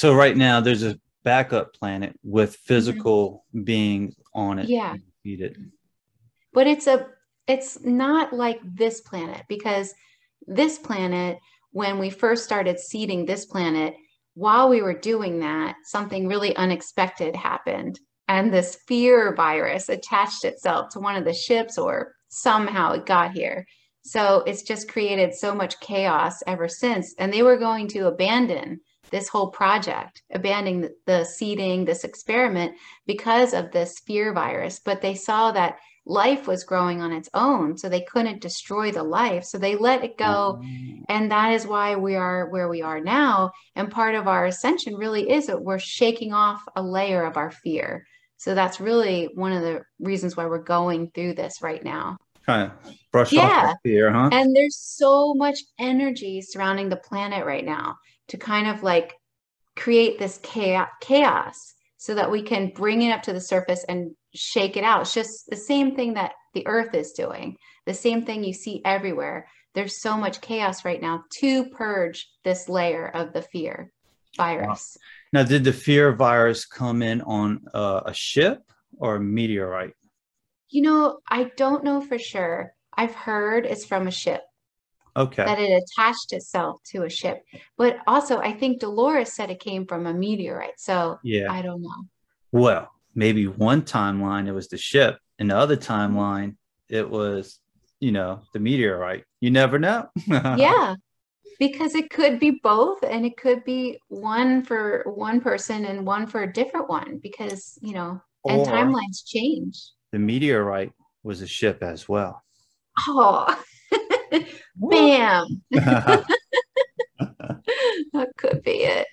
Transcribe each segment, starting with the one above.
So right now there's a backup planet with physical mm-hmm. beings on it. Yeah. But it's a it's not like this planet because this planet when we first started seeding this planet while we were doing that something really unexpected happened and this fear virus attached itself to one of the ships or somehow it got here so it's just created so much chaos ever since and they were going to abandon this whole project, abandoning the, the seeding, this experiment because of this fear virus. But they saw that life was growing on its own, so they couldn't destroy the life. So they let it go. Mm-hmm. And that is why we are where we are now. And part of our ascension really is that we're shaking off a layer of our fear. So that's really one of the reasons why we're going through this right now. Kind of brush yeah. off fear, huh? And there's so much energy surrounding the planet right now to kind of like create this chaos so that we can bring it up to the surface and shake it out. It's just the same thing that the earth is doing, the same thing you see everywhere. There's so much chaos right now to purge this layer of the fear virus. Wow. Now, did the fear virus come in on uh, a ship or a meteorite? You know, I don't know for sure. I've heard it's from a ship. Okay. That it attached itself to a ship. But also, I think Dolores said it came from a meteorite. So yeah, I don't know. Well, maybe one timeline it was the ship, and the other timeline it was, you know, the meteorite. You never know. yeah. Because it could be both, and it could be one for one person and one for a different one, because, you know, and timelines change. The meteorite was a ship as well. Oh, Bam. that could be it.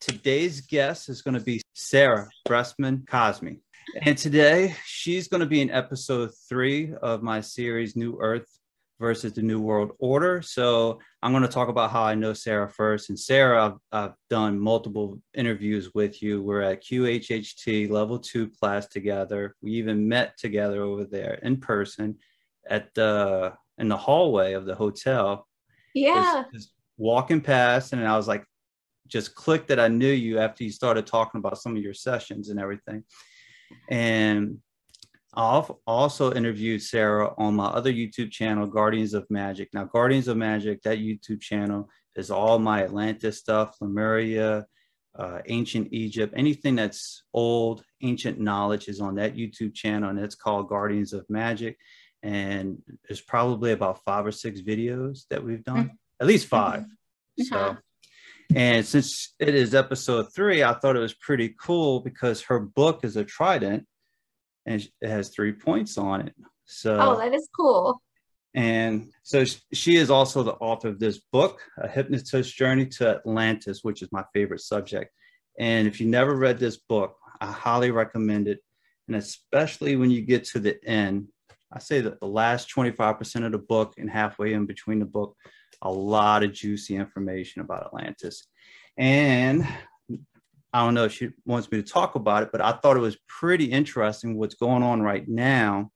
Today's guest is going to be Sarah Breskman Cosme. And today she's going to be in episode three of my series, New Earth versus the New World Order. So I'm going to talk about how I know Sarah first. And Sarah, I've, I've done multiple interviews with you. We're at QHHT level two class together. We even met together over there in person at the in the hallway of the hotel. Yeah. Just, just walking past, and I was like, just clicked that I knew you after you started talking about some of your sessions and everything. And I've also interviewed Sarah on my other YouTube channel, Guardians of Magic. Now, Guardians of Magic, that YouTube channel is all my Atlantis stuff, Lemuria, uh, ancient Egypt, anything that's old, ancient knowledge is on that YouTube channel, and it's called Guardians of Magic. And there's probably about five or six videos that we've done, mm-hmm. at least 5 mm-hmm. So, and since it is episode three, I thought it was pretty cool because her book is a trident and it has three points on it. So, oh, that is cool. And so she is also the author of this book, A Hypnotist's Journey to Atlantis, which is my favorite subject. And if you never read this book, I highly recommend it. And especially when you get to the end, I say that the last 25% of the book and halfway in between the book a lot of juicy information about Atlantis. And I don't know if she wants me to talk about it, but I thought it was pretty interesting. What's going on right now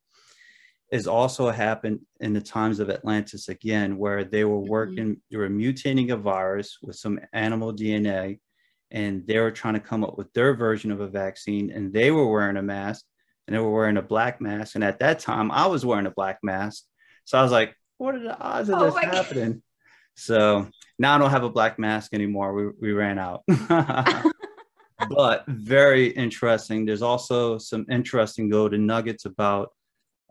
is also happened in the times of Atlantis again, where they were mm-hmm. working, they were mutating a virus with some animal DNA, and they were trying to come up with their version of a vaccine, and they were wearing a mask and they were wearing a black mask. And at that time, I was wearing a black mask. So I was like, what are the odds of oh this happening? So now I don't have a black mask anymore. We, we ran out. but very interesting. There's also some interesting golden nuggets about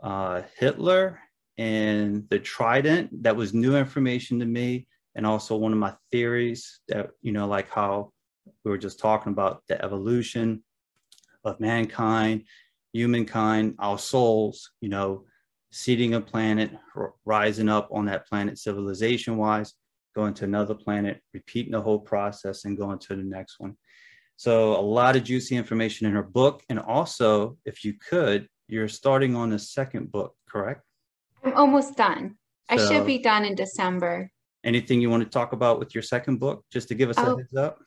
uh, Hitler and the trident. That was new information to me. And also one of my theories that, you know, like how we were just talking about the evolution of mankind, humankind, our souls, you know, seeding a planet, rising up on that planet civilization wise, going to another planet, repeating the whole process, and going to the next one. So, a lot of juicy information in her book. And also, if you could, you're starting on the second book, correct? I'm almost done. I should be done in December. Anything you want to talk about with your second book, just to give us oh. a heads up?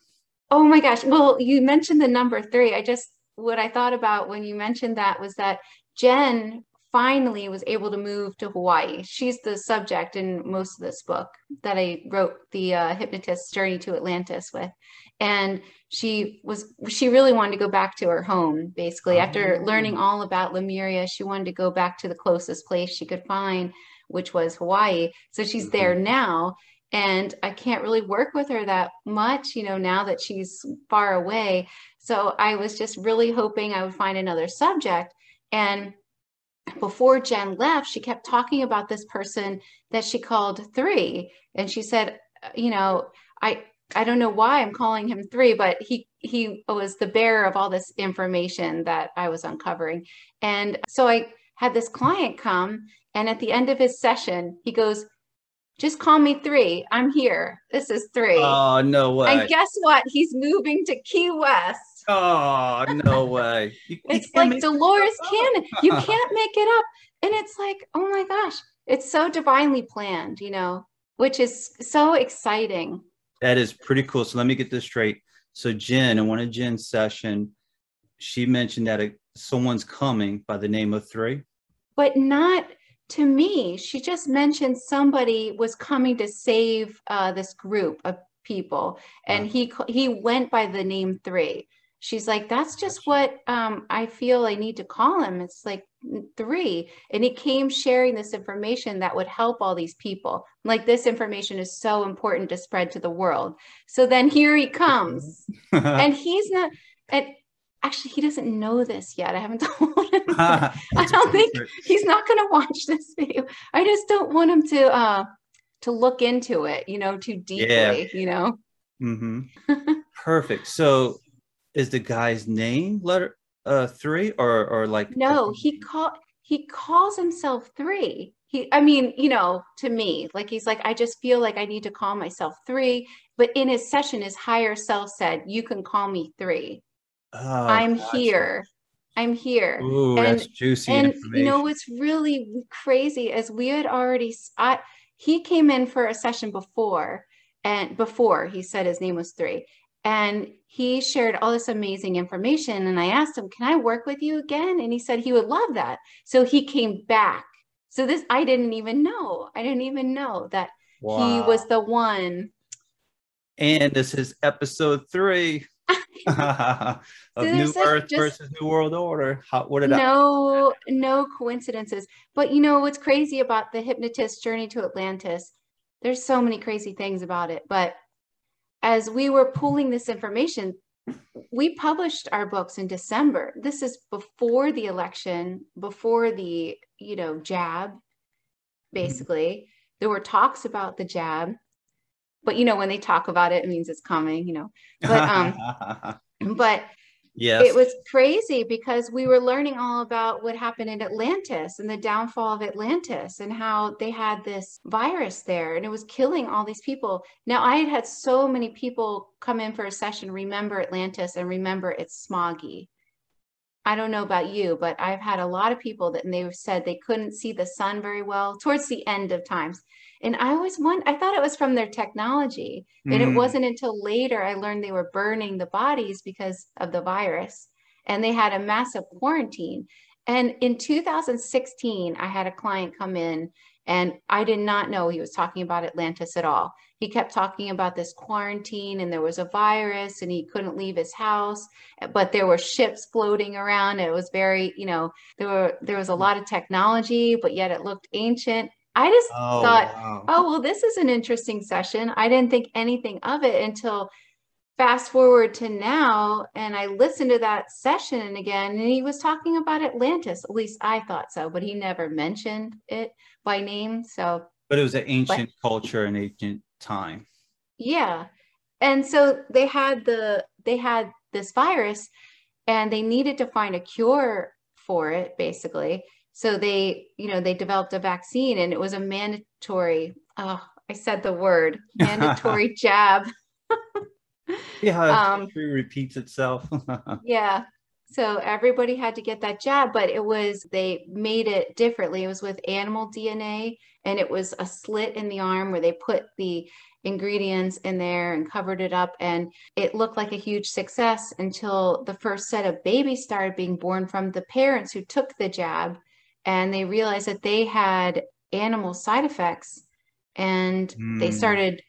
Oh my gosh. Well, you mentioned the number three. I just, what I thought about when you mentioned that was that Jen finally was able to move to Hawaii. She's the subject in most of this book that I wrote the uh, hypnotist's journey to Atlantis with. And she was she really wanted to go back to her home basically oh. after learning all about Lemuria she wanted to go back to the closest place she could find which was Hawaii so she's mm-hmm. there now and I can't really work with her that much you know now that she's far away so I was just really hoping I would find another subject and before Jen left she kept talking about this person that she called 3 and she said you know I I don't know why I'm calling him three, but he he was the bearer of all this information that I was uncovering. And so I had this client come, and at the end of his session, he goes, just call me three. I'm here. This is three. Oh, no way. And guess what? He's moving to Key West. Oh, no way. You, it's you like Dolores Cannon. You can't make it up. And it's like, oh my gosh, it's so divinely planned, you know, which is so exciting. That is pretty cool. So let me get this straight. So Jen, in one of Jen's session, she mentioned that a, someone's coming by the name of three. But not to me. She just mentioned somebody was coming to save uh, this group of people, and he he went by the name three she's like that's just what um, i feel i need to call him. It's like three. And he came sharing this information that would help all these people. Like this information is so important to spread to the world. So then here he comes. And he's not and actually he doesn't know this yet. I haven't told him i don't think he's not going to watch this video. I just don't want him to uh to look into it you know too deeply yeah. you know? Mm-hmm. perfect. So is the guy's name letter uh three or or like no he call he calls himself three. He i mean you know to me like he's like i just feel like i need to call myself three but in his session his higher self said you can call me three. Oh, i'm gotcha. here. I'm here. Ooh, and, that's juicy and you know what's really crazy is we had already i he came in for a session before and before he said his name was three and he shared all this amazing information. And I asked him, Can I work with you again? And he said he would love that. So he came back. So this, I didn't even know. I didn't even know that wow. he was the one. And this is episode three of New Earth versus New World Order. How, what did no, I- no coincidences. But you know what's crazy about the hypnotist journey to Atlantis? There's so many crazy things about it, but as we were pulling this information, we published our books in December. This is before the election, before the, you know, jab, basically. Mm-hmm. There were talks about the jab. But you know, when they talk about it, it means it's coming, you know. But um but Yes. It was crazy because we were learning all about what happened in Atlantis and the downfall of Atlantis and how they had this virus there and it was killing all these people. Now, I had had so many people come in for a session, remember Atlantis and remember it's smoggy. I don't know about you, but I've had a lot of people that and they said they couldn't see the sun very well towards the end of times. And I always want I thought it was from their technology. Mm. And it mm. wasn't until later I learned they were burning the bodies because of the virus. And they had a massive quarantine. And in 2016, I had a client come in and I did not know he was talking about Atlantis at all. He kept talking about this quarantine and there was a virus and he couldn't leave his house, but there were ships floating around. It was very, you know, there were there was a lot of technology, but yet it looked ancient. I just oh, thought, wow. oh, well, this is an interesting session. I didn't think anything of it until fast forward to now. And I listened to that session again, and he was talking about Atlantis. At least I thought so, but he never mentioned it by name. So, but it was an ancient but, culture and ancient time. Yeah. And so they had the, they had this virus and they needed to find a cure for it, basically so they you know they developed a vaccine and it was a mandatory oh i said the word mandatory jab yeah um, repeats itself yeah So everybody had to get that jab, but it was, they made it differently. It was with animal DNA and it was a slit in the arm where they put the ingredients in there and covered it up. And it looked like a huge success until the first set of babies started being born from the parents who took the jab and they realized that they had animal side effects and mm. they hmm. started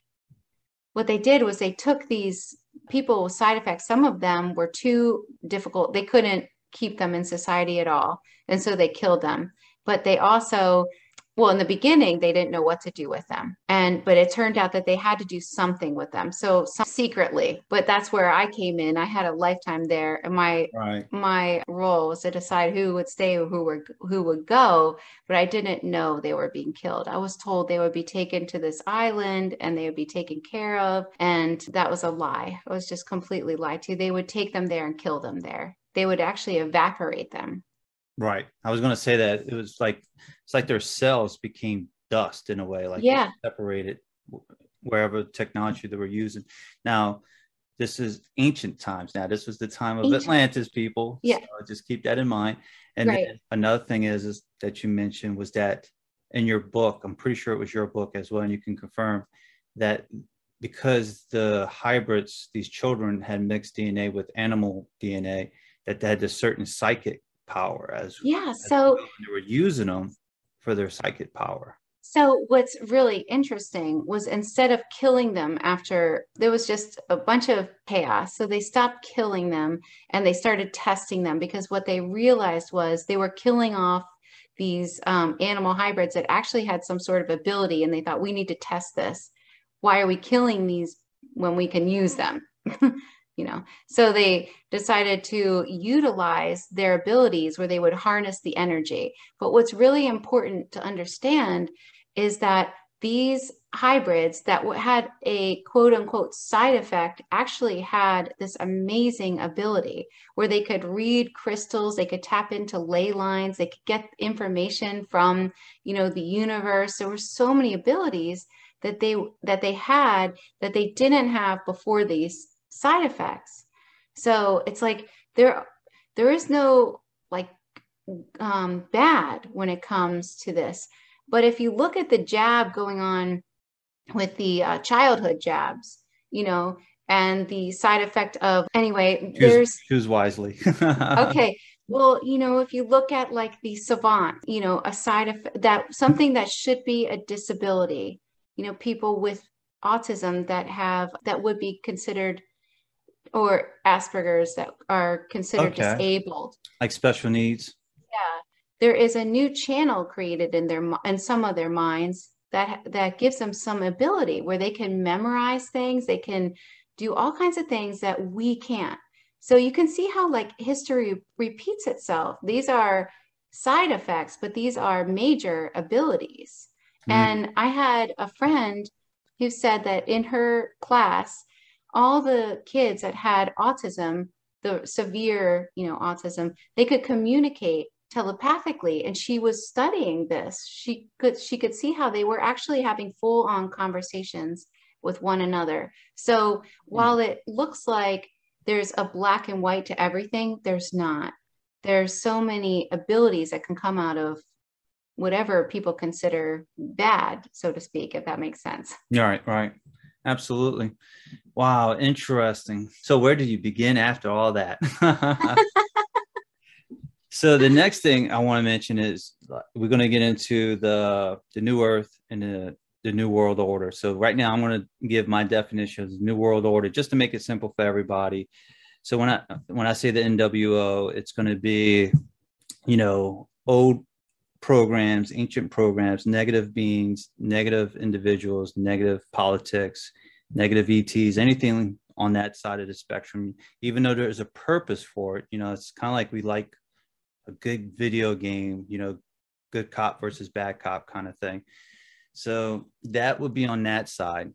what they did was they took these people with side effects some of them were too difficult they couldn't keep them in society at all and so they killed them but they also well in the beginning they didn't know what to do with them and but it turned out that they had to do something with them so secretly but that's where i came in. I had a lifetime there and my right. my role was to decide who would stay or who were who would go but i didn't know they were being killed. I was told they would be taken to this island and they would be taken care of and that was a lie. It was just completely lied to. They would take them there and kill them there. They would actually evaporate them Right. I was going to say that it was like it's like their cells became dust in a way, like yeah, separated wherever technology they were using. Now, this is ancient times. Now, this was the time of ancient. Atlantis, people. Yeah. So just keep that in mind. And right. another thing is, is that you mentioned was that in your book, I'm pretty sure it was your book as well, and you can confirm that because the hybrids, these children had mixed DNA with animal DNA, that they had a certain psychic power as yeah so well. they were using them for their psychic power so what's really interesting was instead of killing them after there was just a bunch of chaos so they stopped killing them and they started testing them because what they realized was they were killing off these um, animal hybrids that actually had some sort of ability and they thought we need to test this why are we killing these when we can use them you know? So they decided to utilize their abilities where they would harness the energy. But what's really important to understand is that these hybrids that had a quote unquote side effect actually had this amazing ability where they could read crystals they could tap into ley lines they could get information from you know the universe. There were so many abilities that they that they had that they didn't have before these side effects. So it's like there there is no like um, bad when it comes to this. But if you look at the jab going on with the uh, childhood jabs, you know, and the side effect of anyway, choose, there's choose wisely. okay. Well, you know, if you look at like the savant, you know, a side effect that something that should be a disability, you know, people with autism that have that would be considered or Asperger's that are considered okay. disabled, like special needs. Yeah, there is a new channel created in their in some of their minds that that gives them some ability where they can memorize things, they can do all kinds of things that we can't. So you can see how like history repeats itself. These are side effects, but these are major abilities. Mm. And I had a friend who said that in her class all the kids that had autism, the severe, you know, autism, they could communicate telepathically and she was studying this. She could she could see how they were actually having full on conversations with one another. So mm. while it looks like there's a black and white to everything there's not. There's so many abilities that can come out of whatever people consider bad so to speak if that makes sense. Right right absolutely Wow, interesting. So where did you begin after all that? so the next thing I want to mention is we're going to get into the the new earth and the the new world order. So right now I'm going to give my definition of the new world order just to make it simple for everybody. So when I when I say the NWO, it's going to be you know old programs, ancient programs, negative beings, negative individuals, negative politics, negative ETs, anything on that side of the spectrum, even though there's a purpose for it, you know, it's kind of like we like a good video game, you know, good cop versus bad cop kind of thing. So that would be on that side.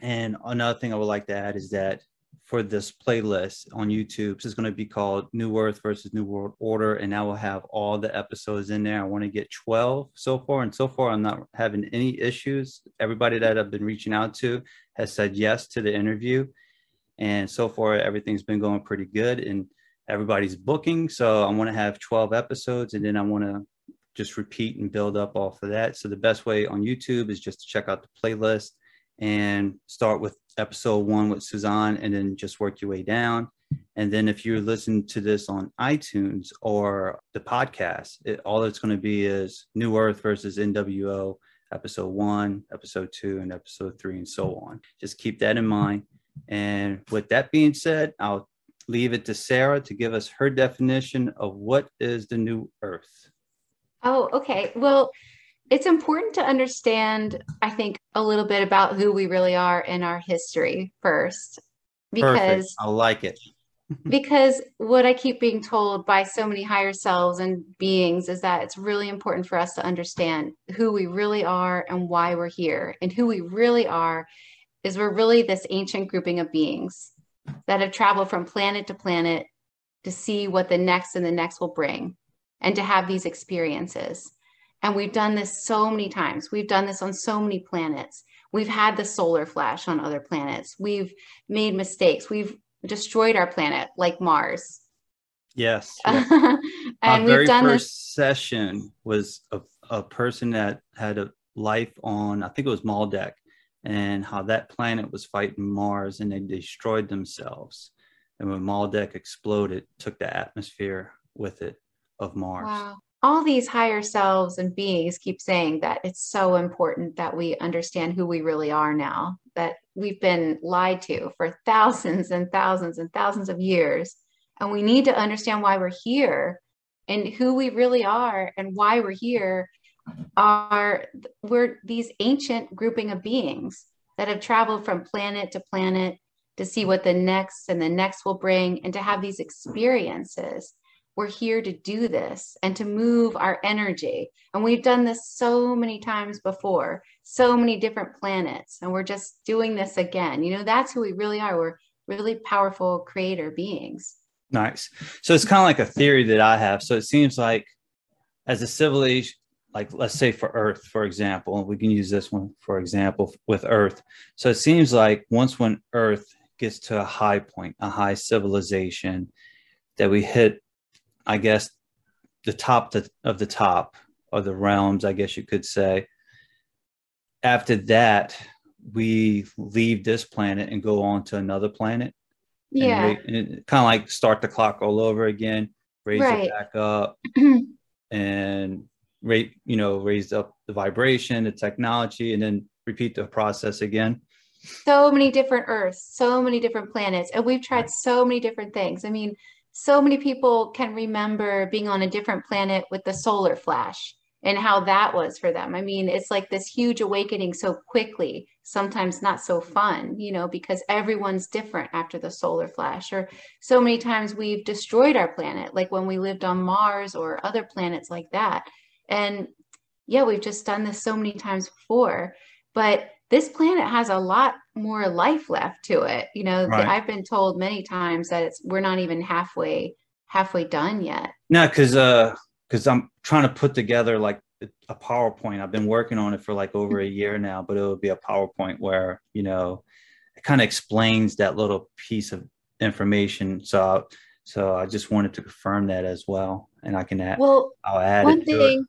And another thing I would like to add is that for this playlist on YouTube. This is going to be called New Earth versus New World Order, and I will have all the episodes in there. I want to get 12 so far, and so far I'm not having any issues. Everybody that I've been reaching out to has said yes to the interview, and so far everything's been going pretty good. And everybody's booking. So I want to have 12 episodes and then I want to just repeat and build up off of that. So the best way on YouTube is just to check out the playlist and start with episode one with Suzanne and then just work your way down. And then if you're listening to this on iTunes or the podcast, it, all it's going to be is New Earth versus NWO, episode one, episode two, and episode three, and so on. Just keep that in mind. And with that being said, I'll leave it to Sarah to give us her definition of what is the new earth. Oh, okay. Well, it's important to understand, I think, a little bit about who we really are in our history first. Because Perfect. I like it. because what I keep being told by so many higher selves and beings is that it's really important for us to understand who we really are and why we're here. And who we really are is we're really this ancient grouping of beings that have traveled from planet to planet to see what the next and the next will bring and to have these experiences. And we've done this so many times. We've done this on so many planets. We've had the solar flash on other planets. We've made mistakes. We've destroyed our planet like Mars. Yes. yes. and we've very done first this- session was a, a person that had a life on, I think it was Maldek, and how that planet was fighting Mars and they destroyed themselves. And when Maldek exploded, took the atmosphere with it of Mars. Wow. All these higher selves and beings keep saying that it's so important that we understand who we really are now, that we've been lied to for thousands and thousands and thousands of years. And we need to understand why we're here and who we really are and why we're here are we're these ancient grouping of beings that have traveled from planet to planet to see what the next and the next will bring and to have these experiences we're here to do this and to move our energy. And we've done this so many times before so many different planets and we're just doing this again. You know that's who we really are. We're really powerful creator beings. Nice. So it's kind of like a theory that i have. So it seems like as a civilization like let's say for earth for example we can use this one for example with earth. So it seems like once when earth gets to a high point a high civilization that we hit i guess the top of the top of the realms i guess you could say after that we leave this planet and go on to another planet yeah kind of like start the clock all over again raise right. it back up and rate, you know, raise up the vibration, the technology, and then repeat the process again? So many different Earths, so many different planets, and we've tried so many different things. I mean, so many people can remember being on a different planet with the solar flash and how that was for them. I mean, it's like this huge awakening so quickly, sometimes not so fun, you know, because everyone's different after the solar flash. Or so many times we've destroyed our planet, like when we lived on Mars or other planets like that. And yeah, we've just done this so many times before, but this planet has a lot more life left to it. You know, right. I've been told many times that it's we're not even halfway halfway done yet. No, because uh because I'm trying to put together like a PowerPoint. I've been working on it for like over a year now, but it will be a PowerPoint where you know it kind of explains that little piece of information. So so I just wanted to confirm that as well, and I can add. Well, I'll add one thing.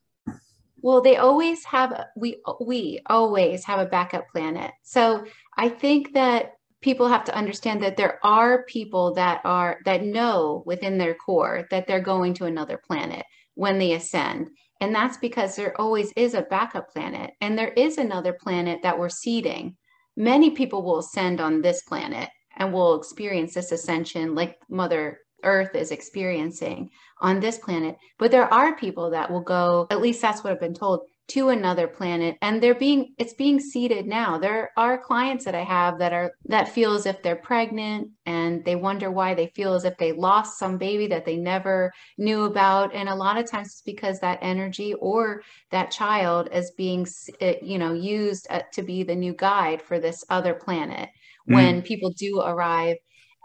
Well, they always have we we always have a backup planet. So I think that people have to understand that there are people that are that know within their core that they're going to another planet when they ascend. And that's because there always is a backup planet and there is another planet that we're seeding. Many people will ascend on this planet and will experience this ascension like Mother Earth is experiencing on this planet. But there are people that will go, at least that's what I've been told, to another planet and they're being it's being seeded now there are clients that i have that are that feel as if they're pregnant and they wonder why they feel as if they lost some baby that they never knew about and a lot of times it's because that energy or that child is being you know used uh, to be the new guide for this other planet mm. when people do arrive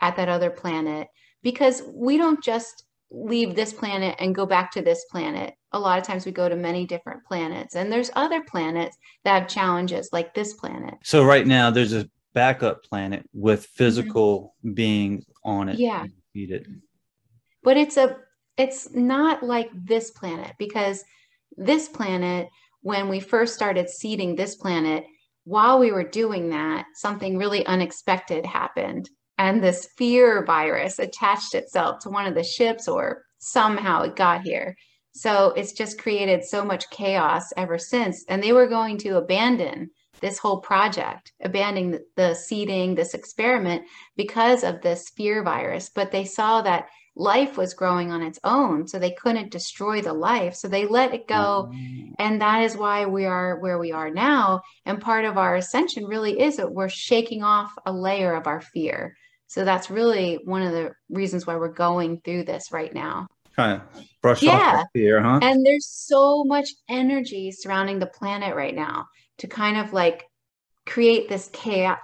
at that other planet because we don't just leave this planet and go back to this planet. A lot of times we go to many different planets, and there's other planets that have challenges like this planet. So, right now, there's a backup planet with mm-hmm. physical mm-hmm. beings on it. Yeah. but it's a it's not like this planet because this planet when we first started seeding this planet while we were doing that something really unexpected happened and this fear virus attached itself to one of the ships or somehow it got here so it's just created so much chaos ever since and they were going to abandon this whole project, abandoning the seeding, this experiment because of this fear virus. But they saw that life was growing on its own, so they couldn't destroy the life. So they let it go. Mm-hmm. And that is why we are where we are now. And part of our ascension really is that we're shaking off a layer of our fear. So that's really one of the reasons why we're going through this right now. Kind of brush yeah. off fear, huh? And there's so much energy surrounding the planet right now to kind of like create this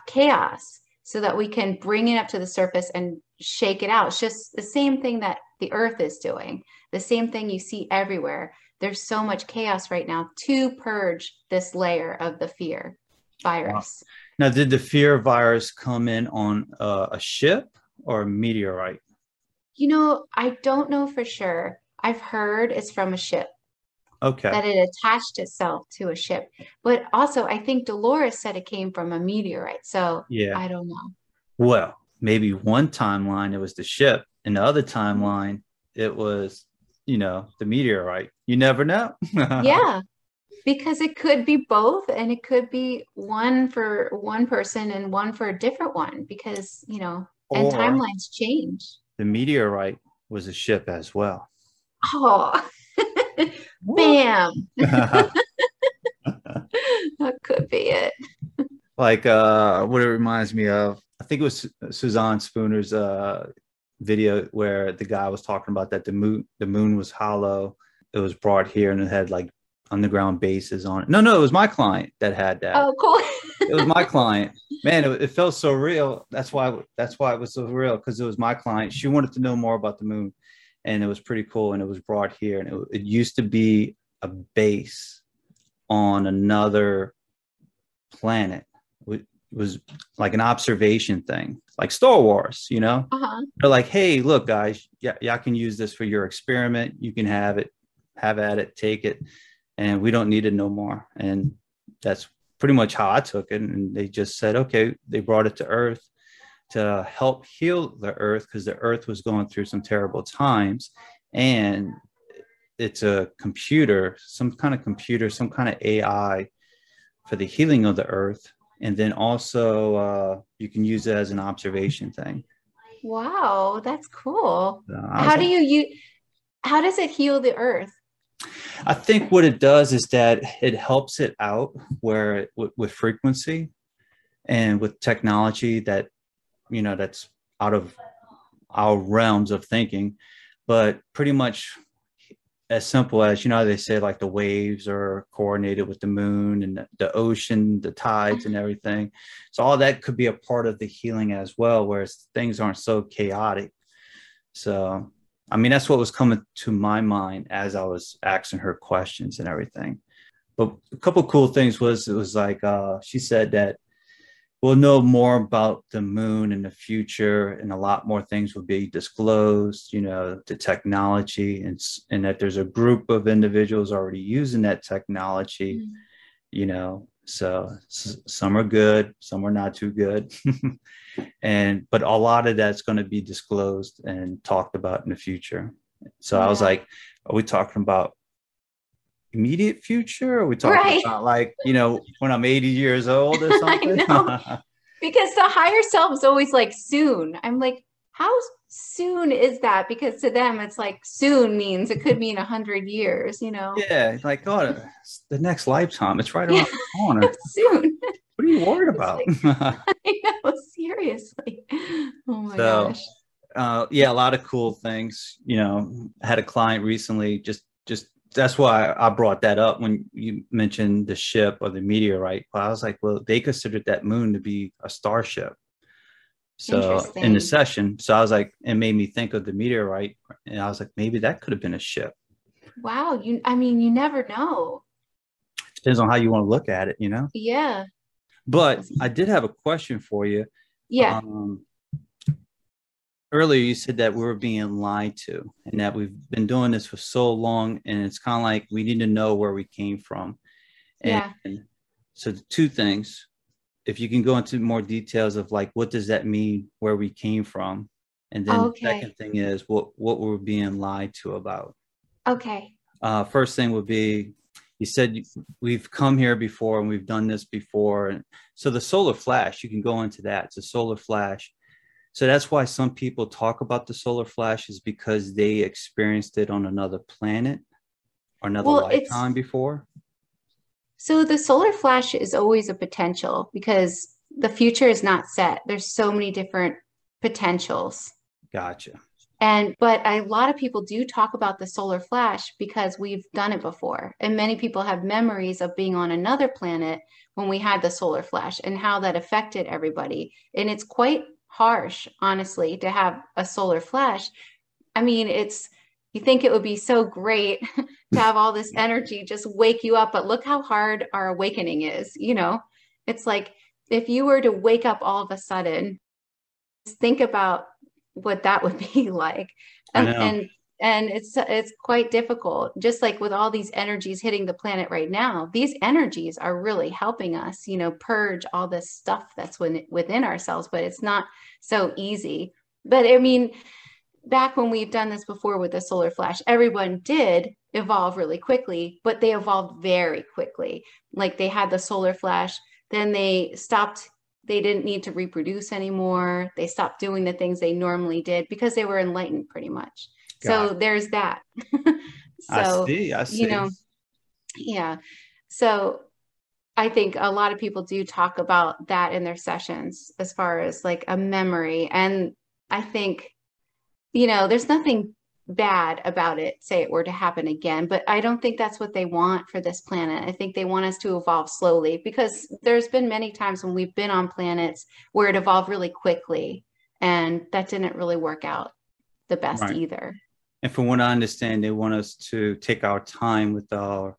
chaos so that we can bring it up to the surface and shake it out. It's just the same thing that the earth is doing, the same thing you see everywhere. There's so much chaos right now to purge this layer of the fear virus. Wow. Now, did the fear virus come in on uh, a ship or a meteorite? You know, I don't know for sure. I've heard it's from a ship. Okay. That it attached itself to a ship. But also, I think Dolores said it came from a meteorite. So yeah. I don't know. Well, maybe one timeline it was the ship, and the other timeline it was, you know, the meteorite. You never know. yeah. Because it could be both, and it could be one for one person and one for a different one, because, you know, or and timelines change. The meteorite was a ship as well. Oh. Bam. that could be it. Like uh what it reminds me of, I think it was Suzanne Spooner's uh video where the guy was talking about that the moon the moon was hollow. It was brought here and it had like underground bases on it. No, no, it was my client that had that. Oh, cool. it was my client. Man, it, it, felt so real. That's why that's why it was so real because it was my client. She wanted to know more about the moon and it was pretty cool. And it was brought here, and it, it used to be a base on another planet. It was like an observation thing, like Star Wars. You know, uh-huh. they're like, "Hey, look, guys, yeah, y'all can use this for your experiment. You can have it, have at it, take it, and we don't need it no more." And that's pretty much how I took it. And they just said, "Okay," they brought it to Earth to help heal the earth because the earth was going through some terrible times. And it's a computer some kind of computer some kind of ai for the healing of the earth. And then also uh, you can use it as an observation thing. Wow that's cool. So how do you use how does it heal the earth i think what it does is that it helps it out where with, with frequency and with technology that you know that's out of our realms of thinking. But pretty much as simple as you know they say like the waves are coordinated with the moon and the ocean the tides and everything. So all that could be a part of the healing as well whereas things aren't so chaotic. So i mean that's what was coming to my mind as i was asking her questions and everything but a couple cool things was it was like uh, she said that we'll know more about the moon in the future and a lot more things will be disclosed you know the technology and, and that there's a group of individuals already using that technology mm-hmm. you know so s- some are good some are not too good and but a lot of that's going to be disclosed and talked about in the future so yeah. i was like are we talking about immediate future? Are we talking right. about like, you know, when I'm 80 years old or something? because the higher self is always like soon. I'm like, how soon is that? Because to them, it's like soon means it could mean a hundred years, you know? Yeah. Like, oh, the next lifetime. It's right around yeah. the corner. soon. What are you worried about? Like, I know, seriously. Oh my so, gosh. Uh, yeah, a lot of cool things. You know, I had a client recently just just that's why I brought that up when you mentioned the ship or the meteorite. Well, I was like, well, they considered that moon to be a starship. So in the session, so I was like, it made me think of the meteorite, and I was like, maybe that could have been a ship. Wow, you, I mean, you never know. Depends on how you want to look at it, you know. Yeah. But I did have a question for you. Yeah. Um, earlier you said that we were being lied to and that we've been doing this for so long and it's kind of like we need to know where we came from and, Yeah. so the two things if you can go into more details of like what does that mean where we came from? And then Okay. the second thing is what what we're being lied to about. Okay. uh, first thing would be you said we've come here before and we've done this before. And so the solar flash you can go into that. It's a solar flash. So that's why some people talk about the solar flash is because they experienced it on another planet or another Well, lifetime before So the solar flash is always a potential because the future is not set. There's so many different potentials. gotcha And but a lot of people do talk about the solar flash because we've done it before. And many people have memories of being on another planet when we had the solar flash and how that affected everybody. And it's quite harsh, honestly, to have a solar flash. I mean, it's you think it would be so great to have all this energy just wake you up, but look how hard our awakening is, you know? It's like if you were to wake up all of a sudden, just think about what that would be like. And and and it's it's quite difficult. Just like with all these energies hitting the planet right now, these energies are really helping us, you know, purge all this stuff that's within, within ourselves, but it's not so easy. But I mean, back when we've done this before with the solar flash, everyone did evolve really quickly, but they evolved very quickly. Like they had the solar flash, then they stopped, they didn't need to reproduce anymore. They stopped doing the things they normally did because they were enlightened pretty much. Got So there's that. i so, see i see you know, yeah. So I think a lot of people do talk about that in their sessions as far as like a memory. And I think, you know, there's nothing bad about it, say it were to happen again, but I don't think that's what they want for this planet. I think they want us to evolve slowly because there's been many times when we've been on planets where it evolved really quickly and that didn't really work out the best Right. either. and from what i understand they want us to take our time with our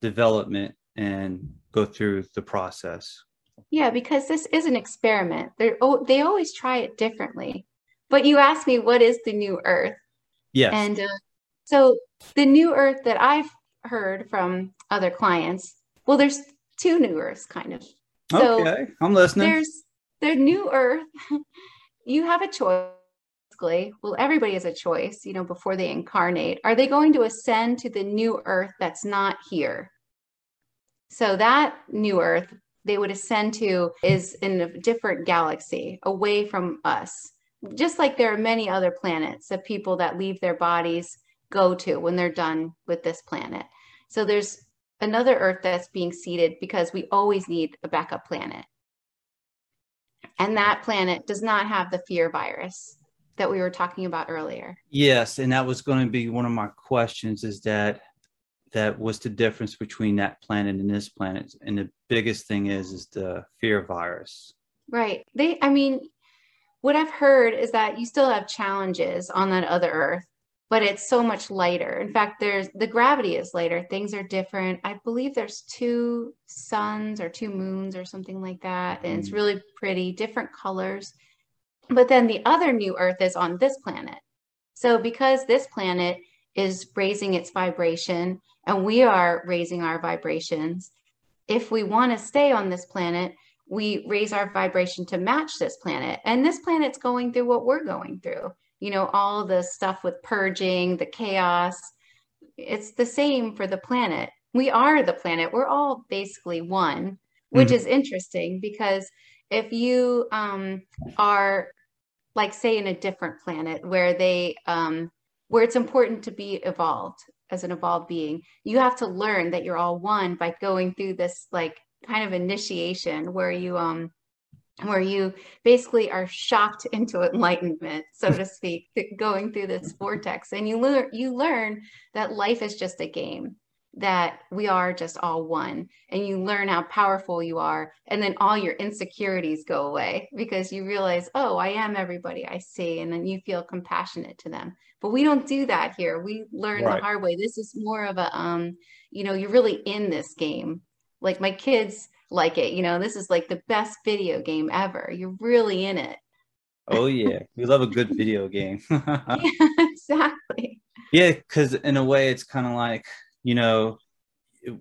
development and go through the process Yeah, because this is an experiment. They're, oh, they always try it differently. But you asked me, what is the new Earth? yes And uh, so the new Earth that I've heard from other clients, well, there's two new Earths, kind of. So okay i'm listening there's the new Earth. you have a choice. Well, everybody has a choice, you know, before they incarnate. Are they going to ascend to the new Earth that's not here? So that new Earth they would ascend to is in a different galaxy away from us. Just like there are many other planets that people that leave their bodies go to when they're done with this planet. So there's another Earth that's being seeded because we always need a backup planet. And that planet does not have the fear virus that we were talking about earlier. Yes, and that was going to be one of my questions is that that was the difference between that planet and this planet. And the biggest thing is is the fear virus. Right. They I mean what I've heard is that you still have challenges on that other earth, but it's so much lighter. In fact, there's the gravity is lighter. Things are different. I believe there's two suns or two moons or something like that. And it's Mm. really pretty, different colors. But then the other new earth is on this planet. So because this planet is raising its vibration and we are raising our vibrations, if we want to stay on this planet, we raise our vibration to match this planet. And this planet's going through what we're going through. You know, all the stuff with purging, the chaos. It's the same for the planet. We are the planet. We're all basically one, which Mhm. is interesting because if you um, are, like, say, in a different planet where they, um, where it's important to be evolved as an evolved being, you have to learn that you're all one by going through this, like, kind of initiation where you um where you basically are shocked into enlightenment so to speak going through this vortex. And you learn you learn that life is just a game that we are just all one. And you learn how powerful you are and then all your insecurities go away because you realize oh i am everybody i see and then you feel compassionate to them. But we don't do that here. We learn Right. the hard way. This is more of a um you know you're really in this game like my kids like it you know this is like the best video game ever you're really in it Oh yeah, we love a good video game. yeah, exactly. Yeah, because in a way, it's kind of like you know, it,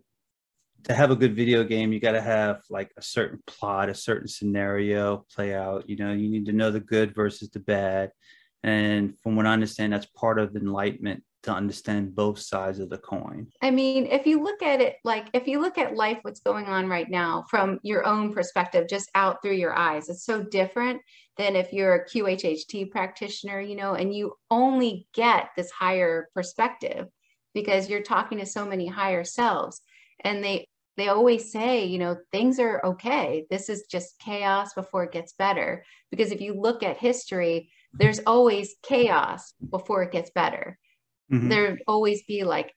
to have a good video game, you got to have like a certain plot, a certain scenario play out. You know, you need to know the good versus the bad, and from what I understand, that's part of enlightenment to understand both sides of the coin. I mean, if you look at it like if you look at life, what's going on right now from your own perspective, just out through your eyes, it's so different than if you're a QHHT practitioner, you know, and you only get this higher perspective because you're talking to so many higher selves. And they they always say, you know, things are okay. This is just chaos before it gets better. Because if you look at history, there's always chaos before it gets better mm-hmm. there'd always be like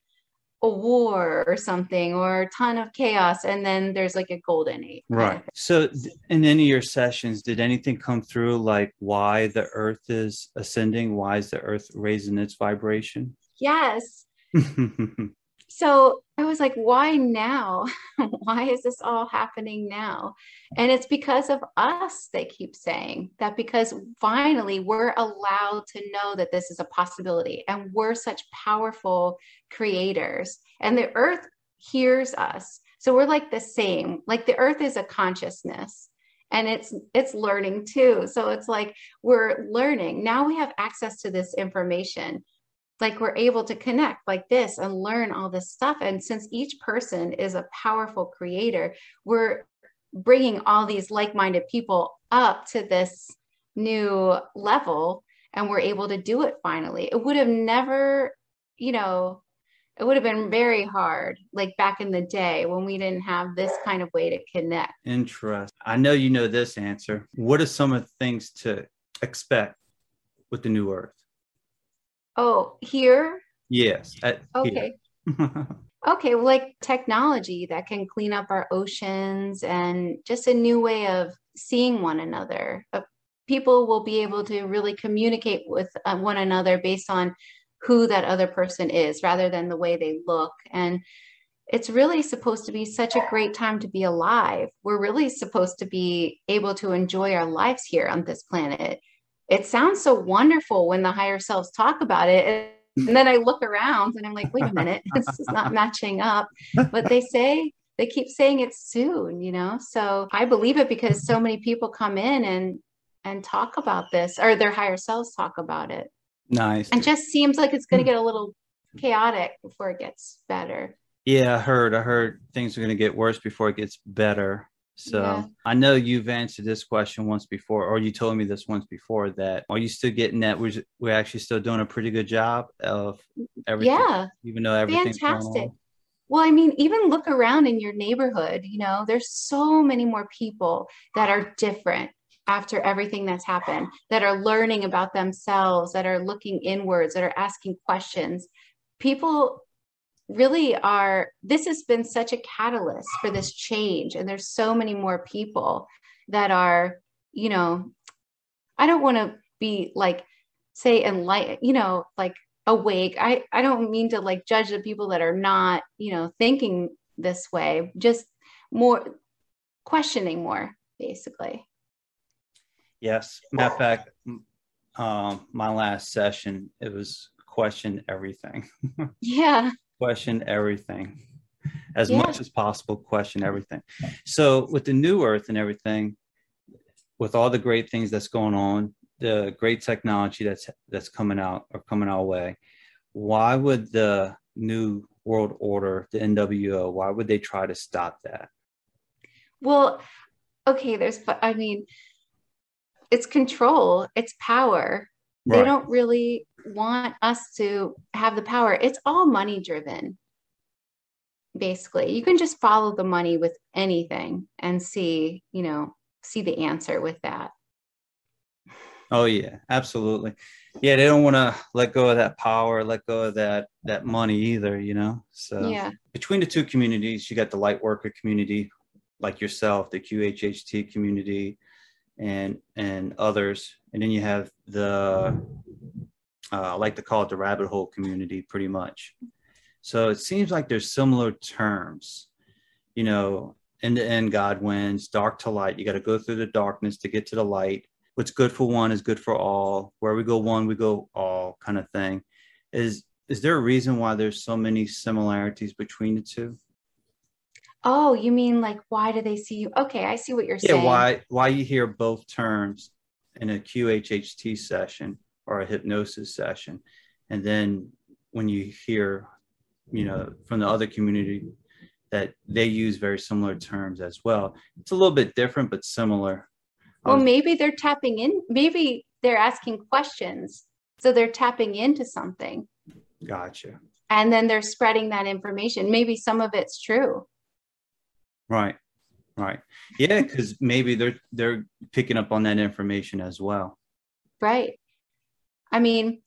a war or something or a ton of chaos and then there's like a golden age right. so in any of your sessions did anything come through like why the earth is ascending? Why is the earth raising its vibration? Yes so I was like, why now? why is this all happening now? And it's because of us, they keep saying that because finally we're allowed to know that this is a possibility and we're such powerful creators and the earth hears us. So we're like the same, like the earth is a consciousness and it's it's learning too so it's like we're learning now we have access to this information like we're able to connect like this and learn all this stuff. And since each person is a powerful creator we're bringing all these like-minded people up to this new level and we're able to do it finally. It would have never you know it would have been very hard like back in the day when we didn't have this kind of way to connect. Interest i know you know this answer. What are some of the things to expect with the new earth Oh, here? Yes. okay. okay, well, like technology that can clean up our oceans and just a new way of seeing one another. Uh, people will be able to really communicate with uh, one another based on who that other person is rather than the way they look. And it's really supposed to be such a great time to be alive. We're really supposed to be able to enjoy our lives here on this planet it sounds so wonderful when the higher selves talk about it. And then I look around and I'm like, wait a minute, this is not matching up. But they say, they keep saying it's soon, you know? So I believe it because so many people come in and and talk about this or their higher selves talk about it. Nice. And just seems like it's going to hmm. get a little chaotic before it gets better. Yeah, I heard. I heard things are going to get worse before it gets better. So yeah. I know you've answered this question once before, or you told me this once before that are you still getting that we're, we're actually still doing a pretty good job of everything? Yeah. Even though everything's fantastic. Well, I mean, even look around in your neighborhood, you know, there's so many more people that are different after everything that's happened, that are learning about themselves, that are looking inwards, that are asking questions. People really are this has been such a catalyst for this change and there's so many more people that are you know i don't want to be like say enlightened you know like awake. I i don't mean to like judge the people that are not you know thinking this way just more questioning more basically. Yes. Matter of fact um my last session it was question everything. Yeah question everything as yeah. much as possible question everything so with the new earth and everything with all the great things that's going on the great technology that's that's coming out or coming our way why would the new world order the nwo why would they try to stop that well okay there's but i mean it's control it's power Right. They don't really want us to have the power. It's all money driven. Basically, you can just follow the money with anything and see, you know, see the answer with that. Oh yeah, absolutely. Yeah, they don't want to let go of that power, let go of that that money either, you know. So yeah. between the two communities, you got the light worker community, like yourself, the QHHT community, and and others and then you have the uh, I like to call it the rabbit hole community pretty much. So it seems like there's similar terms, you know, in the end, God wins, dark to light. You got to go through the darkness to get to the light. what's good for one is good for all. Where we go one, we go all kind of thing. Is is there a reason why there's so many similarities between the two? Oh, you mean like why do they see you? Okay, I see what you're yeah, saying. Yeah, why why you hear both terms in a QHHT session or a hypnosis session, and then when you hear, you know, from the other community that they use very similar terms as well. It's a little bit different, but similar. Well, um, maybe they're tapping in. Maybe they're asking questions, so they're tapping into something. Gotcha. And then they're spreading that information. Maybe some of it's true. Right. Right. Yeah, because maybe they're they're picking up on that information as well. Right. I mean,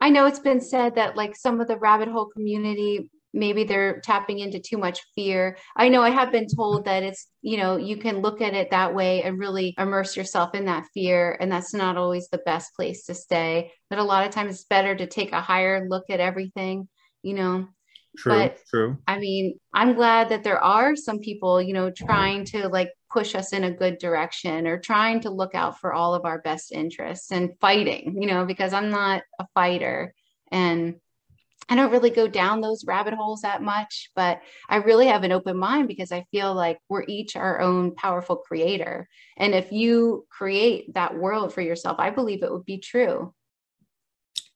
I know it's been said that like some of the rabbit hole community maybe they're tapping into too much fear. I know I have been told that it's, you know, you can look at it that way and really immerse yourself in that fear. And that's not always the best place to stay. But a lot of times it's better to take a higher look at everything, you know. True, but, true. I mean, I'm glad that there are some people, you know, trying to like push us in a good direction or trying to look out for all of our best interests and fighting, you know, because I'm not a fighter and I don't really go down those rabbit holes that much, but I really have an open mind because I feel like we're each our own powerful creator. And if you create that world for yourself, I believe it would be true.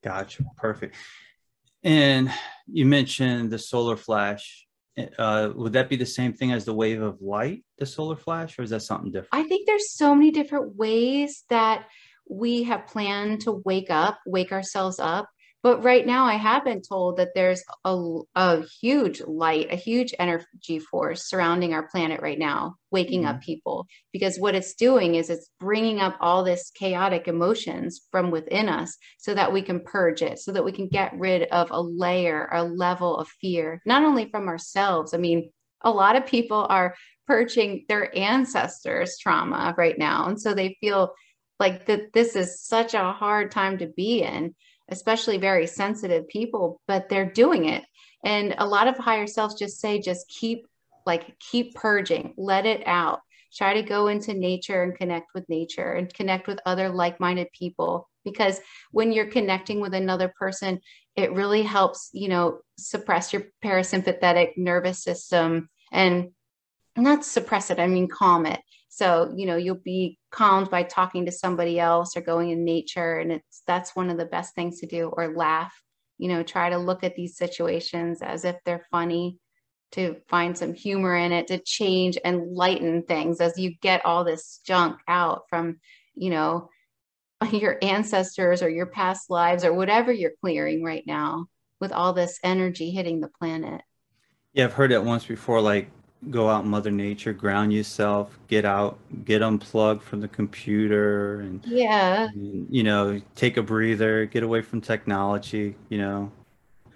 Gotcha. Perfect. And you mentioned the solar flash. Uh, would that be the same thing as the wave of light, the solar flash, or is that something different? I think there's so many different ways that we have planned to wake up, wake ourselves up. But right now, I have been told that there's a, a huge light, a huge energy force surrounding our planet right now, waking mm-hmm. up people. Because what it's doing is it's bringing up all this chaotic emotions from within us so that we can purge it, so that we can get rid of a layer, a level of fear, not only from ourselves. I mean, a lot of people are purging their ancestors' trauma right now. And so they feel like that this is such a hard time to be in especially very sensitive people, but they're doing it. And a lot of higher selves just say, just keep like keep purging, let it out. Try to go into nature and connect with nature and connect with other like minded people. Because when you're connecting with another person, it really helps, you know, suppress your parasympathetic nervous system and not suppress it, I mean, calm it. So, you know, you'll be calmed by talking to somebody else or going in nature. And it's that's one of the best things to do, or laugh. You know, try to look at these situations as if they're funny, to find some humor in it, to change and lighten things as you get all this junk out from, you know, your ancestors or your past lives or whatever you're clearing right now with all this energy hitting the planet. Yeah, I've heard it once before. Like go out mother nature ground yourself get out get unplugged from the computer and yeah. and, you know take a breather get away from technology you know.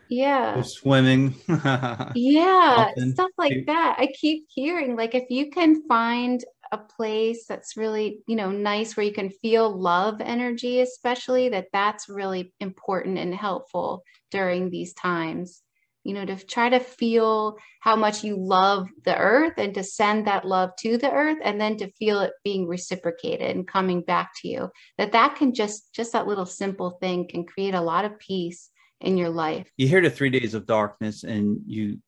Yeah. Go swimming. Yeah stuff like that. I keep hearing like if you can find a place that's really you know nice where you can feel love energy especially that that's really important and helpful during these times you know, to try to feel how much you love the earth and to send that love to the earth and then to feel it being reciprocated and coming back to you. That that can just just that little simple thing can create a lot of peace in your life. You hear the 3 days of darkness and you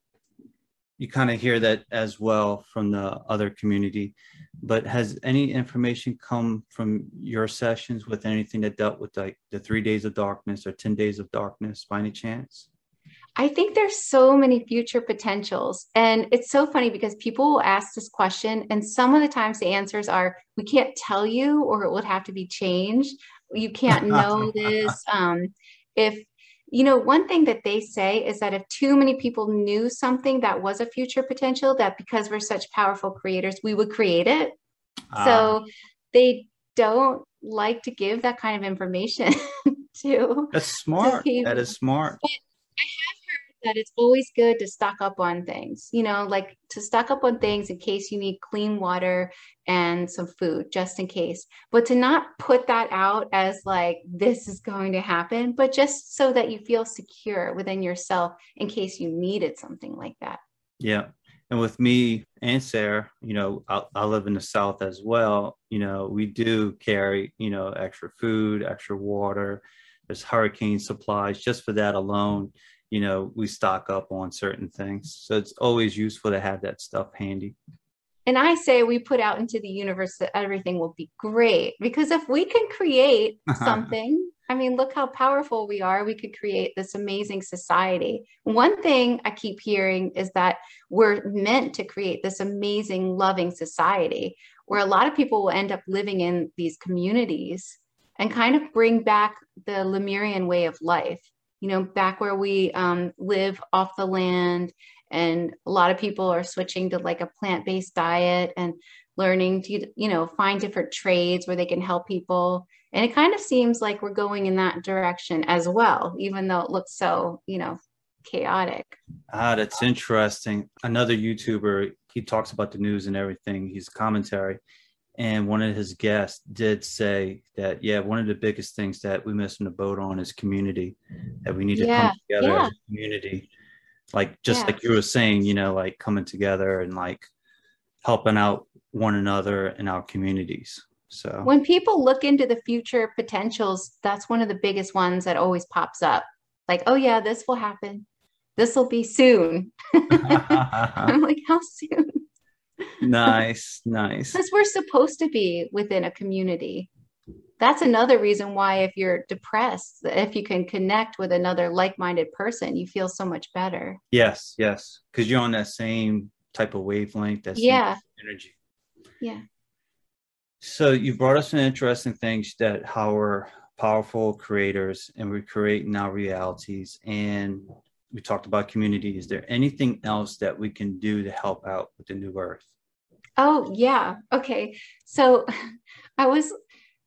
you kind of hear that as well from the other community but has any information come from your sessions with anything that dealt with like the three days of darkness or 10 days of darkness by any chance I think there's so many future potentials. And it's so funny because people will ask this question, and some of the times the answers are, we can't tell you, or it would have to be changed. You can't know this. Um, if, you know, one thing that they say is that if too many people knew something that was a future potential, that because we're such powerful creators, we would create it. So ah. they don't like to give that kind of information to. That's smart. To that is smart. But that it's always good to stock up on things, you know, like to stock up on things in case you need clean water and some food, just in case. But to not put that out as like this is going to happen, but just so that you feel secure within yourself in case you needed something like that. Yeah. and with me and Sarah, you know, I, I, live in the South as well. You know, we do carry, you know, extra food, extra water. There's hurricane supplies just for that alone. You know, we stock up on certain things. So it's always useful to have that stuff handy. And I say we put out into the universe that everything will be great because if we can create something I mean, look how powerful we are. We could create this amazing society. One thing I keep hearing is that we're meant to create this amazing, loving society where a lot of people will end up living in these communities and kind of bring back the Lemurian way of life, you know, back where we um, live off the land. And a lot of people are switching to like a plant based diet and learning to, you know, find different trades where they can help people and it kind of seems like we're going in that direction as well, even though it looks so, you know, chaotic. Ah, that's interesting. Another YouTuber, he talks about the news and everything. He's commentary. And one of his guests did say that, yeah, one of the biggest things that we miss in the boat on is community, that we need to yeah. come together yeah. as a community. Like, just yeah. like you were saying, you know, like coming together and like helping out one another in our communities. So when people look into the future potentials, that's one of the biggest ones that always pops up. Like, oh yeah, this will happen. This will be soon. I'm like, how soon? Nice, nice. Because we're supposed to be within a community. That's another reason why, if you're depressed, if you can connect with another like minded person, you feel so much better. Yes, yes. Because you're on that same type of wavelength, that yeah. energy. Yeah. So you brought us some interesting things that how we're powerful creators and we create now realities. And we talked about community. Is there anything else that we can do to help out with the new earth? Oh, yeah. Okay. So I was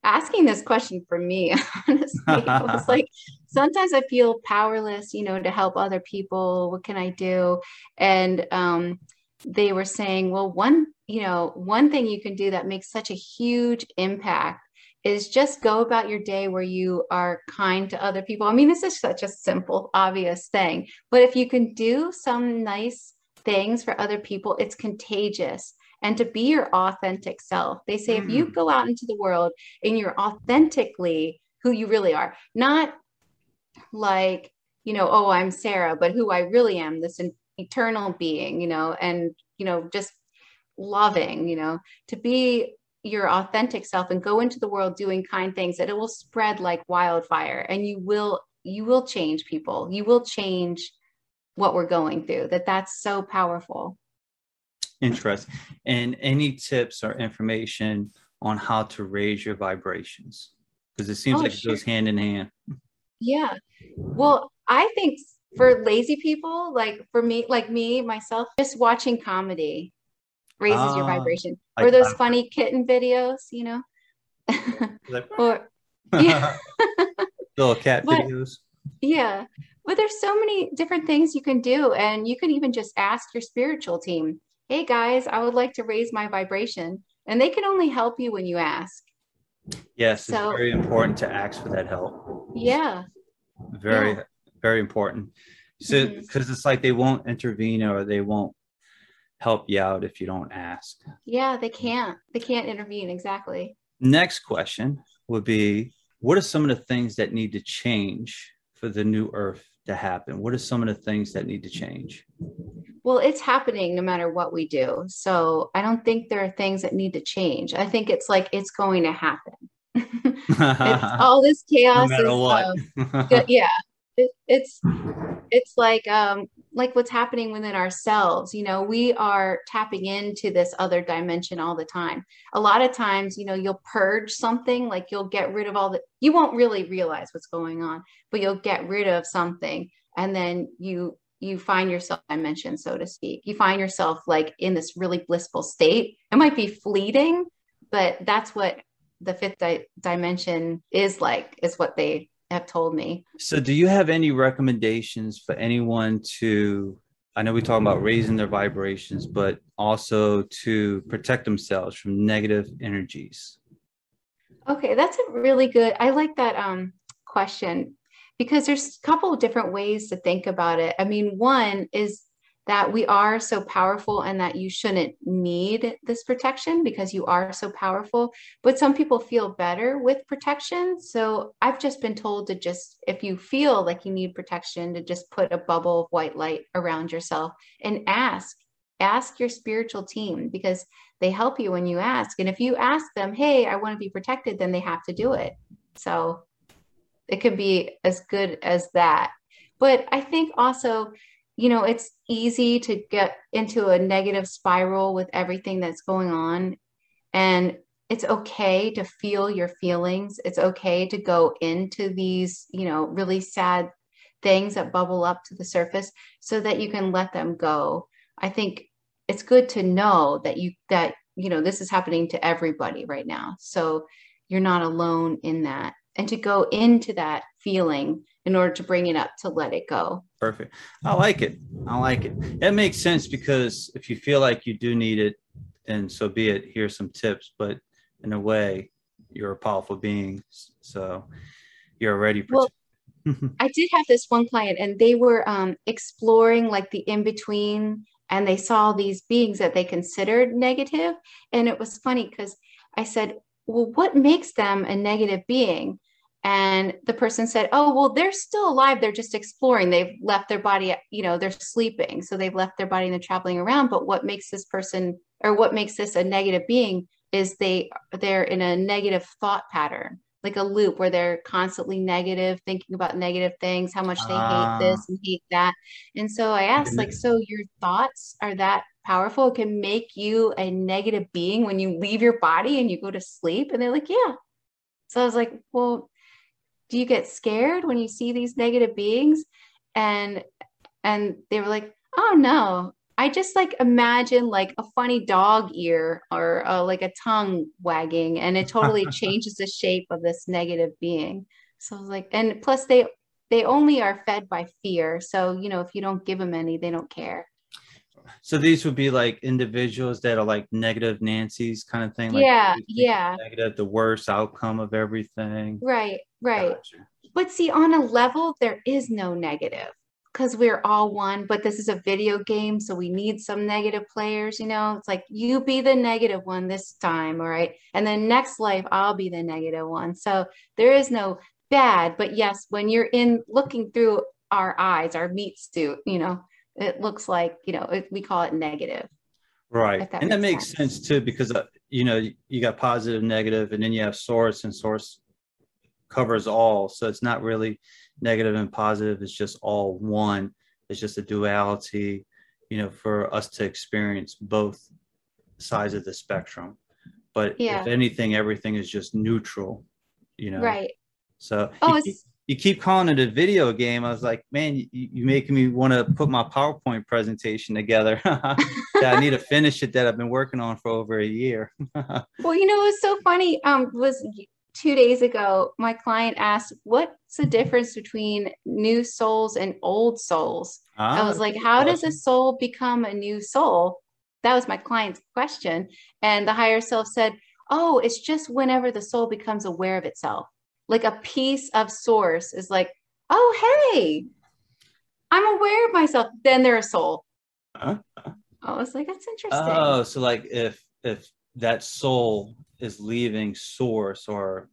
asking this question for me, honestly. I was like, sometimes I feel powerless, you know, to help other people. What can I do? And um, they were saying, well, one you know, one thing you can do that makes such a huge impact is just go about your day where you are kind to other people. I mean, this is such a simple, obvious thing, but if you can do some nice things for other people, it's contagious. And to be your authentic self, they say mm. if you mm. go out into the world and you're authentically who you really are, not like, you know, oh, I'm Sarah, but who I really am, this eternal being, you know, and, you know, just loving, you know, to be your authentic self and go into the world doing kind things that it will spread like wildfire and you will you will change people. You will change what we're going through that that's so powerful. Interesting. And any tips or information on how to raise your vibrations? Because it seems oh, like sure. it goes hand in hand. Yeah. Well i think for lazy people like for me like me myself just watching comedy raises your ah, vibration. Or those funny kitten videos, you know? or yeah. little cat but, videos. Yeah. But there's so many different things you can do. And you can even just ask your spiritual team, hey guys, I would like to raise my vibration. And they can only help you when you ask. Yes, so, it's very important to ask for that help. Yeah. Very, yeah. very important. So, because mm-hmm. it's like they won't intervene or they won't help you out if you don't ask. Yeah, they can't. They can't intervene. Exactly. Next question would be What are some of the things that need to change for the new earth to happen? What are some of the things that need to change? Well, it's happening no matter what we do. So I don't think there are things that need to change. I think it's like it's going to happen. all this chaos no is, um, yeah, it, it's it's like um like what's happening within ourselves you know we are tapping into this other dimension all the time. A lot of times you know you'll purge something like you'll get rid of all the you won't really realize what's going on but you'll get rid of something and then you you find yourself dimension so to speak. You find yourself like in this really blissful state. It might be fleeting but that's what the fifth di- dimension is like is what they have told me. So, do you have any recommendations for anyone to? I know we talk about raising their vibrations, but also to protect themselves from negative energies. Okay, that's a really good. I like that um, question because there's a couple of different ways to think about it. I mean, one is that we are so powerful and that you shouldn't need this protection because you are so powerful. But some people feel better with protection. So I've just been told to just, if you feel like you need protection, to just put a bubble of white light around yourself and ask. Ask your spiritual team because they help you when you ask. And if you ask them, hey, I want to be protected, then they have to do it. So it could be as good as that. But I think also you know, it's easy to get into a negative spiral with everything that's going on. And it's okay to feel your feelings. It's okay to go into these, you know, really sad things that bubble up to the surface so that you can let them go. I think it's good to know that you, that, you know, this is happening to everybody right now. So you're not alone in that. And to go into that feeling in order to bring it up to let it go. Perfect. I like it. I like it. That makes sense because if you feel like you do need it, then so be it. Here's some tips. But in a way, you're a powerful being. So you're already. Well, I did have this one client and they were um, exploring like the in between and they saw these beings that they considered negative. And it was funny because I said, Well, what makes them a negative being? And the person said oh well they're still alive they're just exploring. They've left their body you know they're sleeping. So they've left their body and they're traveling around. But what makes this person or what makes this a negative being is they they're in a negative thought pattern like a loop where they're constantly negative thinking about negative things how much they uh, hate this and hate that. And so i asked like so your thoughts are that powerful? It can make you a negative being when you leave your body and you go to sleep? And they're like yeah. So i was like well do you get scared when you see these negative beings and and they were like oh no i just like imagine like a funny dog ear or uh, like a tongue wagging and it totally changes the shape of this negative being so i was like and plus they they only are fed by fear so you know if you don't give them any they don't care so these would be like individuals that are like negative Nancy's kind of thing. Like yeah, yeah. Negative, the worst outcome of everything. Right, right. Gotcha. But see, on a level, there is no negative because we're all one. But this is a video game, so we need some negative players. You know, it's like you be the negative one this time, all right, and then next life I'll be the negative one. So there is no bad. But yes, when you're in looking through our eyes, our meat suit, you know it looks like you know it, we call it negative right that and that makes sense. sense. too because uh, you know you got positive negative and then you have source and source covers all so it's not really negative and positive it's just all one it's just a duality you know for us to experience both sides of the spectrum but yeah. if anything everything is just neutral you know right so oh, it's you keep calling it a video game. I was like, man, you, you making me want to put my PowerPoint presentation together. I need to finish it that I've been working on for over a year. well, you know, it was so funny. Um, was two days ago, my client asked, what's the difference between new souls and old souls? Ah, I was like, how does a soul become a new soul? That was my client's question. And the higher self said, oh, it's just whenever the soul becomes aware of itself like a piece of source is like, oh, hey, I'm aware of myself. Then they're a soul. Uh-huh. I was like, that's interesting. Oh, so like if if that soul is leaving source or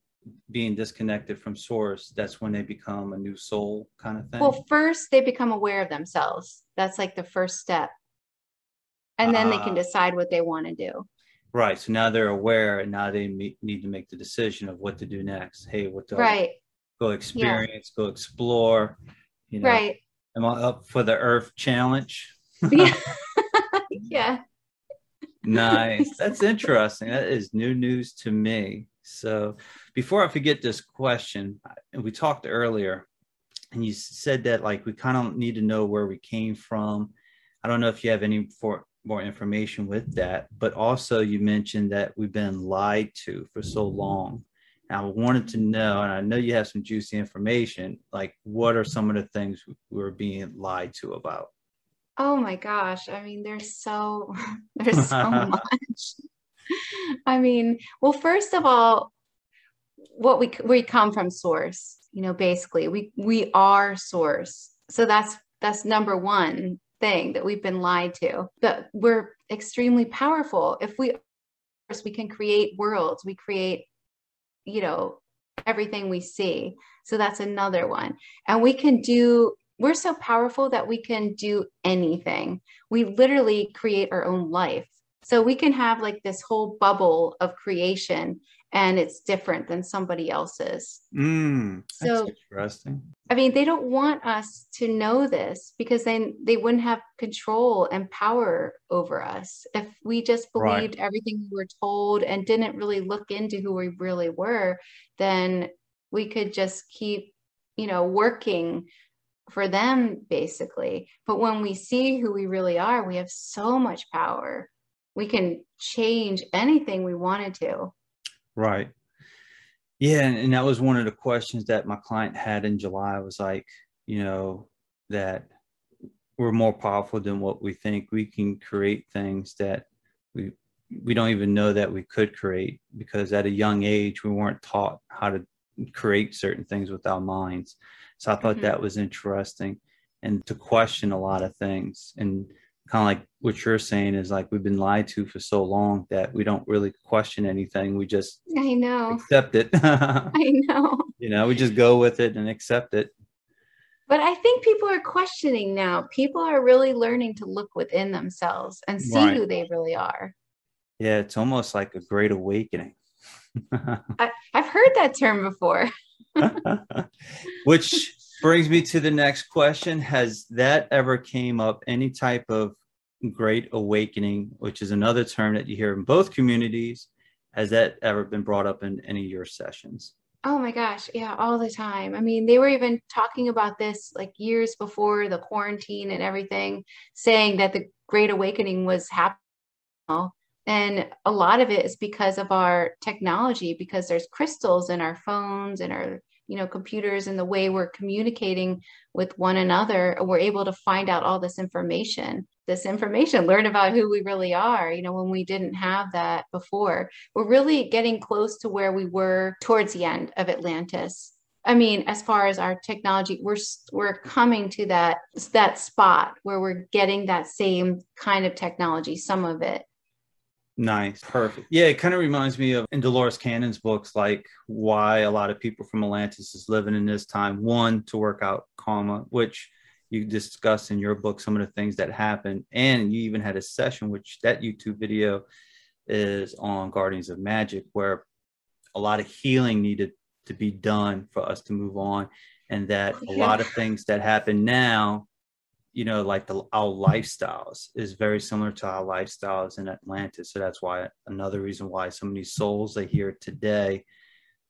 being disconnected from source, that's when they become a new soul kind of thing. Well, first they become aware of themselves. That's like the first step. And then uh, they can ah. decide what they want to do. Right. So now they're aware and now they need to make the decision of what to do next. Hey, what to right. go experience, yeah. go explore. You know, right. Am I up for the Earth Challenge? yeah. yeah. Nice. That's interesting. That is new news to me. So before I forget this question, we talked earlier and you said that like we kind of need to know where we came from. I don't know if you have any for more information with that. But also, you mentioned that we've been lied to for so long. And I wanted to know, and I know you have some juicy information, like what are some of the things we're being lied to about? Oh my gosh. I mean, there's so there's so much. I mean, well, first of all, what we we come from source, you know, basically. We we are source. So that's that's number one thing that we've been lied to. But we're extremely powerful. If we of course, we can create worlds, we create, you know, everything we see. So that's another one. And we can do we're so powerful that we can do anything. We literally create our own life. So we can have like this whole bubble of creation and it's different than somebody else's. Mm, so interesting. I mean, they don't want us to know this because then they wouldn't have control and power over us. If we just believed right. everything we were told and didn't really look into who we really were, then we could just keep, you know, working for them basically. But when we see who we really are, we have so much power. We can change anything we wanted to. Right. Yeah, and, that was one of the questions that my client had in July was like, you know, that we're more powerful than what we think. We can create things that we we don't even know that we could create because at a young age we weren't taught how to create certain things with our minds. So I thought mm-hmm. that was interesting and to question a lot of things and kind of like what you're saying is like we've been lied to for so long that we don't really question anything. We just I know accept it. I know. You know, we just go with it and accept it. But I think people are questioning now. People are really learning to look within themselves and see right. who they really are. Yeah, it's almost like a great awakening. I, I've heard that term before. Which brings me to the next question. Has that ever came up any type of great awakening which is another term that you hear in both communities? Has that ever been brought up in any of your sessions? Oh my gosh. Yeah all the time. I mean they were even talking about this like years before the quarantine and everything saying that the great awakening was happening and a lot of it is because of our technology because there's crystals in our phones and our you know computers and the way we're communicating with one another. We're able to find out all this information this information learn about who we really are you know when we didn't have that before. We're really getting close to where we were towards the end of atlantis. I mean, as far as our technology, we're we're coming to that that spot where we're getting that same kind of technology, some of it, Nice. Perfect. Yeah, it kind of reminds me of in Dolores Cannon's books, like why a lot of people from Atlantis is living in this time. One, to work out karma, which you discuss in your book some of the things that happened. And you even had a session, which that YouTube video is on Guardians of Magic, where a lot of healing needed to be done for us to move on. And that a lot of things that happen now you know, like the, our lifestyles is very similar to our lifestyles in Atlantis. So that's why another reason why so many souls are here today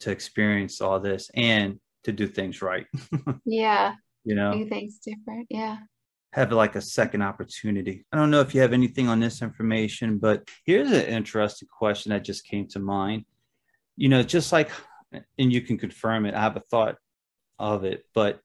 to experience all this and to do things right. yeah. You know, do things different. Yeah. Have like a second opportunity. I don't know if you have anything on this information, but here's an interesting question that just came to mind. You know, just like, and you can confirm it, I have a thought of it, but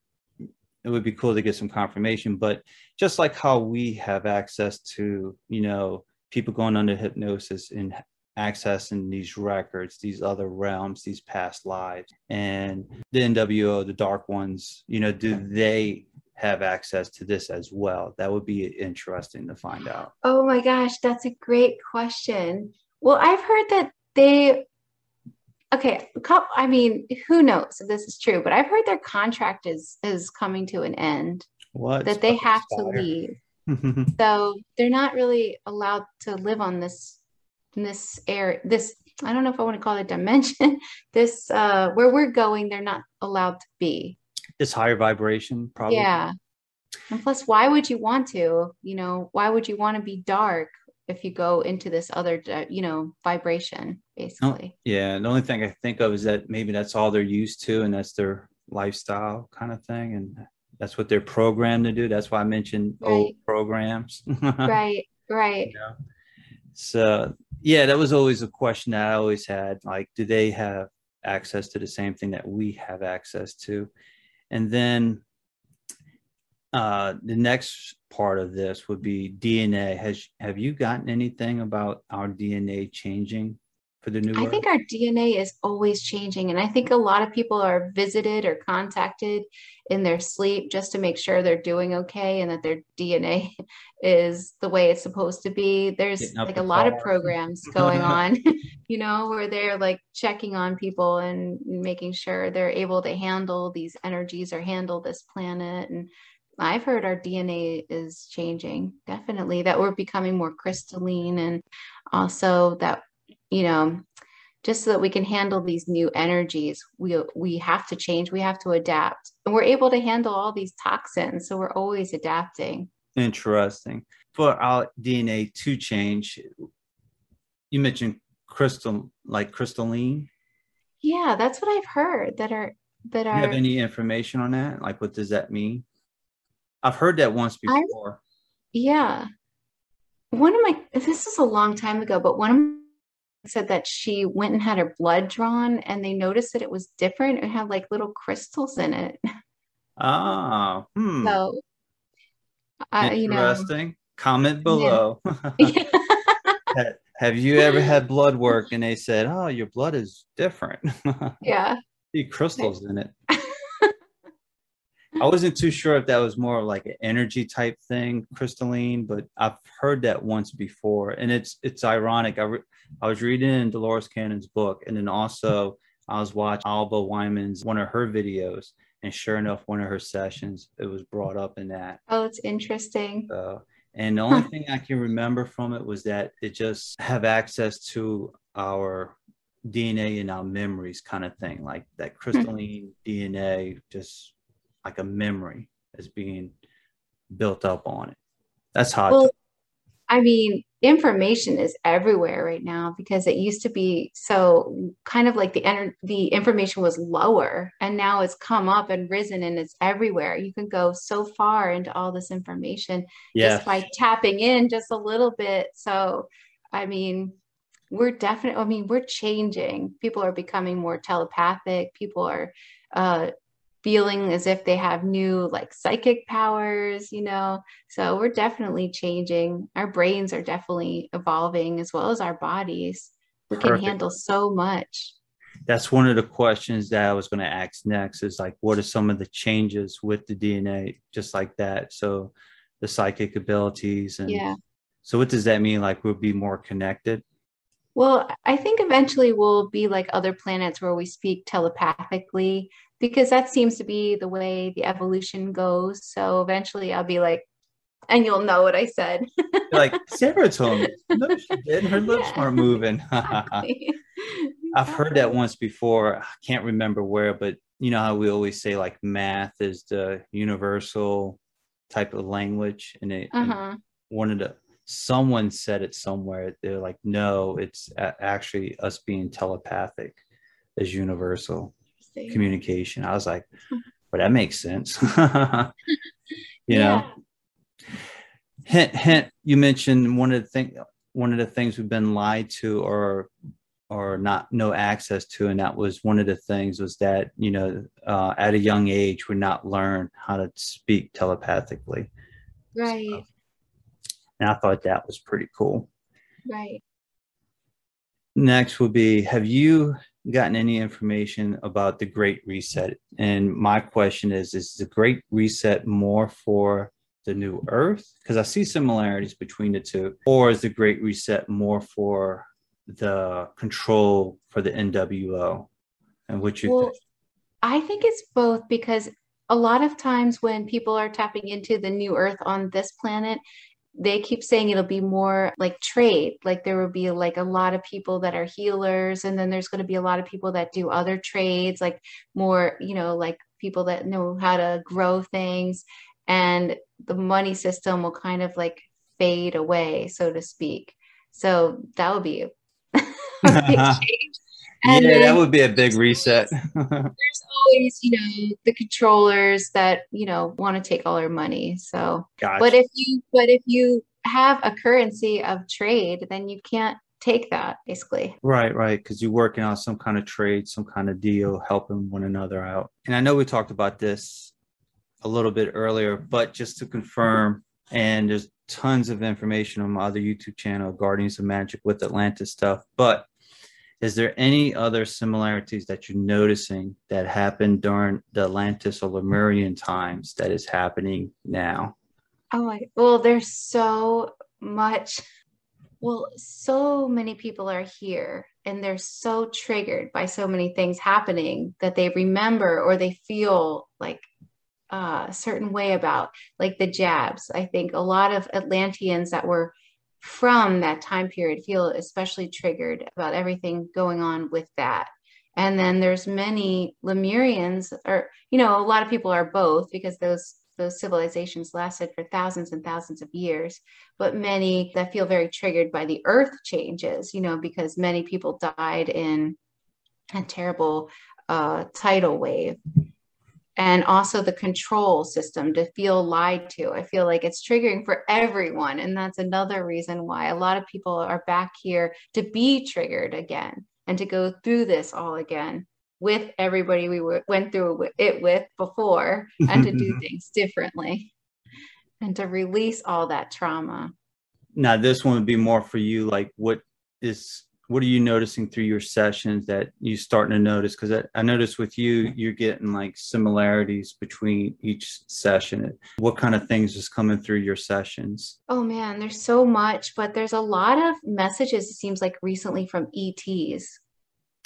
it would be cool to get some confirmation. But just like how we have access to, you know, people going under hypnosis and accessing these records, these other realms, these past lives, and the NWO, the Dark Ones, you know, do they have access to this as well? That would be interesting to find out. Oh my gosh, that's a great question. Well, I've heard that they okay i mean who knows if this is true but i've heard their contract is is coming to an end what? that they have to leave. So they're not really allowed to live on this this air this i don't know if i want to call it dimension this uh where we're going they're not allowed to be. This higher vibration probably? Yeah. And plus why would you want to you know why would you want to be dark if you go into this other you know vibration oh, basically. yeah the only thing i think of is that maybe that's all they're used to and that's their lifestyle kind of thing and that's what they're programmed to do. That's why i mentioned right. old programs. Right right. You know? so yeah that was always a question that i always had like do they have access to the same thing that we have access to? And then uh, the next part of this would be DNA. Has have you gotten anything about our DNA changing for the new I think our DNA is always changing. And I think a lot of people are visited or contacted in their sleep just to make sure they're doing okay and that their DNA is the way it's supposed to be. There's like a lot of programs going on, you know, where they're like checking on people and making sure they're able to handle these energies or handle this planet. And I've heard our DNA is changing, definitely, that we're becoming more crystalline and also that you know just so that we can handle these new energies we we have to change we have to adapt. And we're able to handle all these toxins so we're always adapting. Interesting. For our dna to change you mentioned crystal like crystalline? Yeah that's what i've heard that are that are you have any information on that? Like what does that mean i've heard that once before I, yeah one of my this is a long time ago but one of said that she went and had her blood drawn and they noticed that it was different. It had like little crystals in it. Ah, hmm. So, uh, interesting. You know, Comment below. Yeah. Have you ever had blood work and they said, "Oh, your blood is different"? yeah. See crystals in it. I wasn't too sure if that was more like an energy type thing, crystalline, but I've heard that once before, and it's it's ironic. I re- I was reading in Dolores Cannon's book, and then also I was watching Alba Wyman's one of her videos, and sure enough, one of her sessions it was brought up in that. Oh, it's interesting. So, and the only thing I can remember from it was that it just have access to our DNA and our memories, kind of thing, like that hmm. crystalline DNA, just like a memory is being built up on it. That's hot. Well, I mean, information is everywhere right now because it used to be so kind of like the ener- the information was lower and now it's come up and risen and it's everywhere. You can go so far into all this information yes. just by tapping in just a little bit. So, I mean, we're definitely i mean we're changing people are becoming more telepathic people are uh, feeling as if they have new like psychic powers, you know. So we're definitely changing. Our brains are definitely evolving as well as our bodies. We Perfect. can handle so much. That's one of the questions that I was going to ask next is like, what are some of the changes with the DNA, just like that? So the psychic abilities and yeah. So what does that mean? Like we'll be more connected? Well, I think eventually we'll be like other planets where we speak telepathically because that seems to be the way the evolution goes. So eventually I'll be like, and you'll know what I said. like Sarah told me. No, she didn't. Her lips yeah. weren't moving. I've heard that once before. I can't remember where, but you know how we always say like math is the universal type of language, and it uh-huh. one of the someone said it somewhere. They're like, no, it's actually us being telepathic is universal communication. I was like, but that makes sense. you know. Hint, hint. You mentioned one of the thing, one of the things we've been lied to, or or not no access to, and that was one of the things was that you know uh, at a young age we not learn how to speak telepathically. Right. So, and I thought that was pretty cool. Right. Next would be Have you gotten any information about the Great Reset? And my question is Is the Great Reset more for the new Earth? Because I see similarities between the two. Or is the Great Reset more for the control for the NWO? And what you well, think? I think it's both because a lot of times when people are tapping into the new earth on this planet, they keep saying it'll be more like trade like there will be like a lot of people that are healers and then there's going to be a lot of people that do other trades like more you know like people that know how to grow things and the money system will kind of like fade away so to speak. So that would be a, big and yeah, that would be a big reset. there's always, you know, the controllers that, you know, want to take all our money. So, gotcha. but if you, but if you have a currency of trade, then you can't take that basically. Right, right. Because you're working on some kind of trade, some kind of deal, helping one another out. And I know we talked about this a little bit earlier, but just to confirm, and there's tons of information on my other YouTube channel, Guardians of Magic with Atlantis stuff. But is there any other similarities that you're noticing that happened during the Atlantis or Lemurian times that is happening now? Oh, well, there's so much. Well, so many people are here and they're so triggered by so many things happening that they remember or they feel like uh, a certain way about, like the jabs. I think a lot of Atlanteans that were from that time period feel especially triggered about everything going on with that. And then there's many lemurians or you know a lot of people are both because those those civilizations lasted for thousands and thousands of years but many that feel very triggered by the earth changes you know because many people died in a terrible uh, tidal wave and also the control system to feel lied to. I feel like it's triggering for everyone. And that's another reason why a lot of people are back here to be triggered again and to go through this all again with everybody we went through it with before and to do things differently and to release all that trauma. Now, this one would be more for you. Like, what is what are you noticing through your sessions that you starting to notice? Because I, I noticed with you you're getting like similarities between each session. What kind of things is coming through your sessions? Oh man there's so much but there's a lot of messages it seems like recently from ets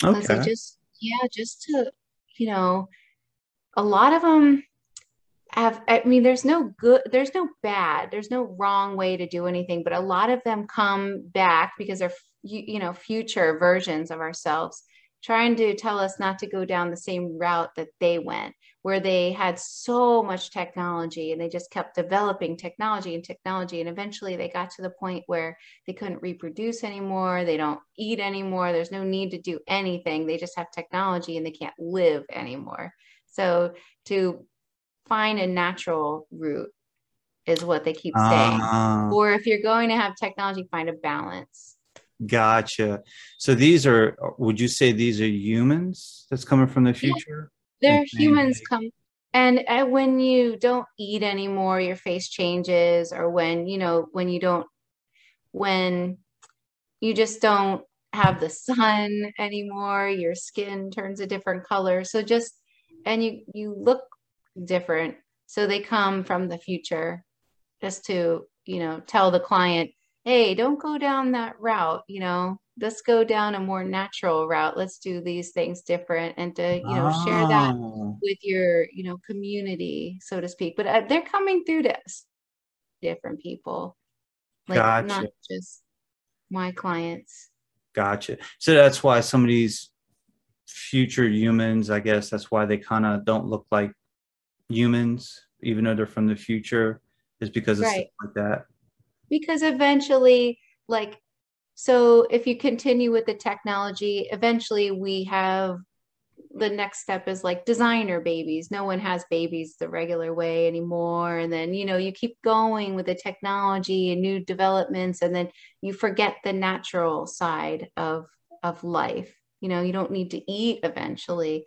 okay. just yeah just to you know a lot of them have i mean there's no good there's no bad there's no wrong way to do anything but a lot of them come back because they're you, you know future versions of ourselves trying to tell us not to go down the same route that they went where they had so much technology and they just kept developing technology and technology and eventually they got to the point where they couldn't reproduce anymore they don't eat anymore there's no need to do anything they just have technology and they can't live anymore. So to find a natural route is what they keep saying. Uh, or if you're going to have technology find a balance Gotcha. So these are, would you say these are humans that's coming from the future? Yeah, they're humans come. And uh, when you don't eat anymore, your face changes, or when, you know, when you don't, when you just don't have the sun anymore, your skin turns a different color. So just, and you, you look different. So they come from the future just to, you know, tell the client, hey, don't go down that route, you know, let's go down a more natural route. Let's do these things different and to, you know, share that oh. with your, you know, community, so to speak. But uh, they're coming through this different people, like gotcha. not just my clients. Gotcha. So that's why some of these future humans, I guess that's why they kind of don't look like humans, even though they're from the future, is because of right. stuff like that because eventually like so if you continue with the technology eventually we have the next step is like designer babies. No one has babies the regular way anymore. And then you know you keep going with the technology and new developments and then you forget the natural side of of life. You know you don't need to eat eventually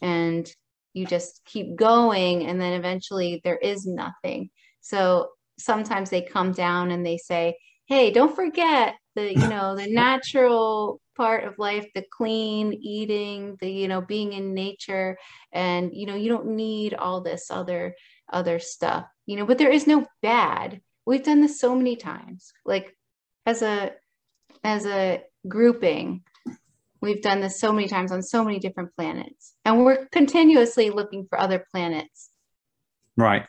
and you just keep going and then eventually there is nothing. So sometimes they come down and they say, hey, don't forget the, you know, the natural part of life, the clean eating, the, you know, being in nature. And, you know, you don't need all this other, other stuff, you know, but there is no bad. We've done this so many times. Like as a, as a grouping, we've done this so many times on so many different planets and we're continuously looking for other planets right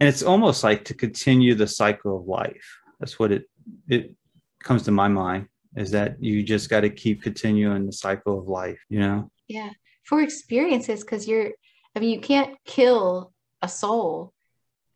and it's almost like to continue the cycle of life. That's what it it comes to my mind is that you just got to keep continuing the cycle of life you know? Yeah for experiences because you're i mean you can't kill a soul.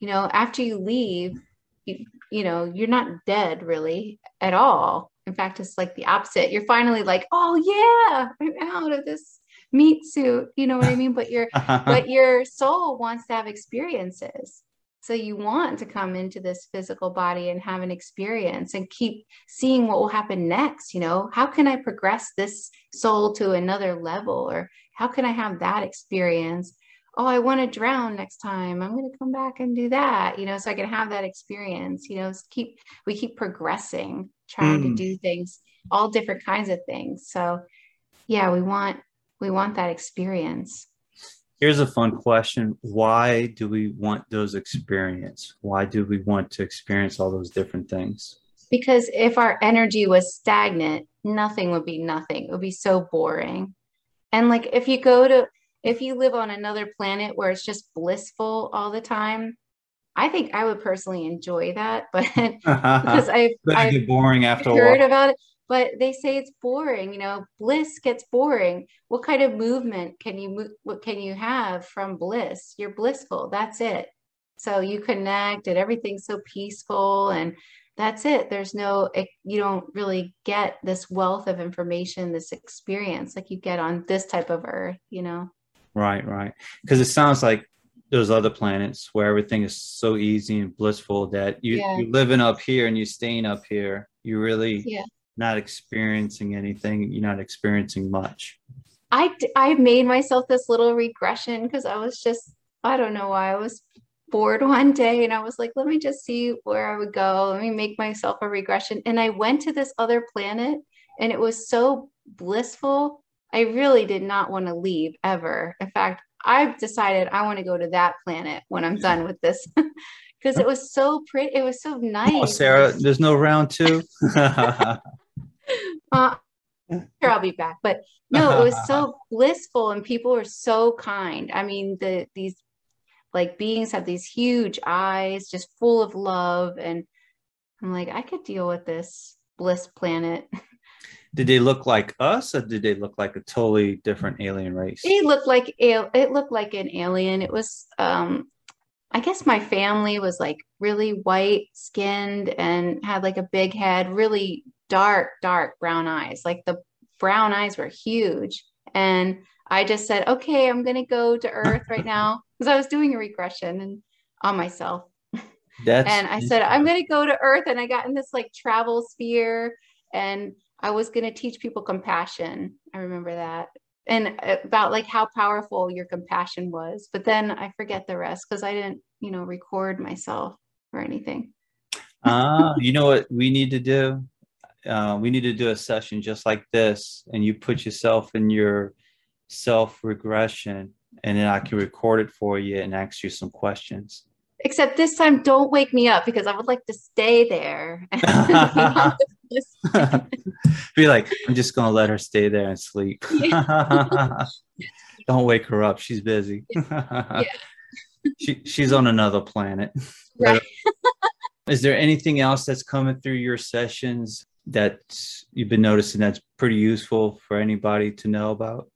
You know after you leave you, you know you're not dead really at all. In fact it's like the opposite. You're finally like oh yeah i'm out of this meat suit. You know what i mean? But your but your soul wants to have experiences so you want to come into this physical body and have an experience and keep seeing what will happen next. You know, how can I progress this soul to another level? Or how can I have that experience? Oh, I want to drown next time. I'm going to come back and do that, you know, so I can have that experience. You know, keep we keep progressing, trying mm. to do things, all different kinds of things. So yeah, we want we want that experience. Here's a fun question. Why do we want those experience? Why do we want to experience all those different things? Because if our energy was stagnant, nothing would be nothing. It would be so boring. And like if you go to if you live on another planet where it's just blissful all the time, I think I would personally enjoy that, but because I've, I've get boring after heard about it but they say it's boring you know bliss gets boring. What kind of movement can you what can you have from bliss? You're blissful that's it. So you connect and everything's so peaceful and that's it. There's no eh, you don't really get this wealth of information this experience like you get on this type of earth you know? Right right. Because it sounds like those other planets where everything is so easy and blissful that you, yeah. you're living up here and you're staying up here. You really yeah not experiencing anything, you're not experiencing much. I, I made myself this little regression because I was just, I don't know why I was bored one day and I was like, let me just see where I would go. Let me make myself a regression. And I went to this other planet and it was so blissful. I really did not want to leave ever. In fact, I've decided I want to go to that planet when I'm done with this because it was so pretty. It was so nice. Oh, Sarah, there's no round two. uh, here I'll be back. But no, it was so blissful and people were so kind. I mean, the these like beings have these huge eyes, just full of love. And I'm like, I could deal with this bliss planet. Did they look like us or did they look like a totally different alien race? It looked like it looked like an alien. It was um I guess my family was like really white skinned and had like a big head, really dark, dark brown eyes. Like the brown eyes were huge. And I just said, okay, I'm going to go to Earth right now because I was doing a regression and on myself. That's and I said, I'm going to go to Earth. And I got in this like travel sphere and I was going to teach people compassion. I remember that. And about like how powerful your compassion was. But then I forget the rest because I didn't, you know, record myself or anything. Ah, uh, you know what we need to do? Uh, we need to do a session just like this and you put yourself in your self regression and then i can record it for you and ask you some questions. Except this time don't wake me up because i would like to stay there. Be like i'm just gonna let her stay there and sleep. Don't wake her up she's busy. Yeah. she, she's on another planet. Right. is there anything else that's coming through your sessions that you've been noticing that's pretty useful for anybody to know about?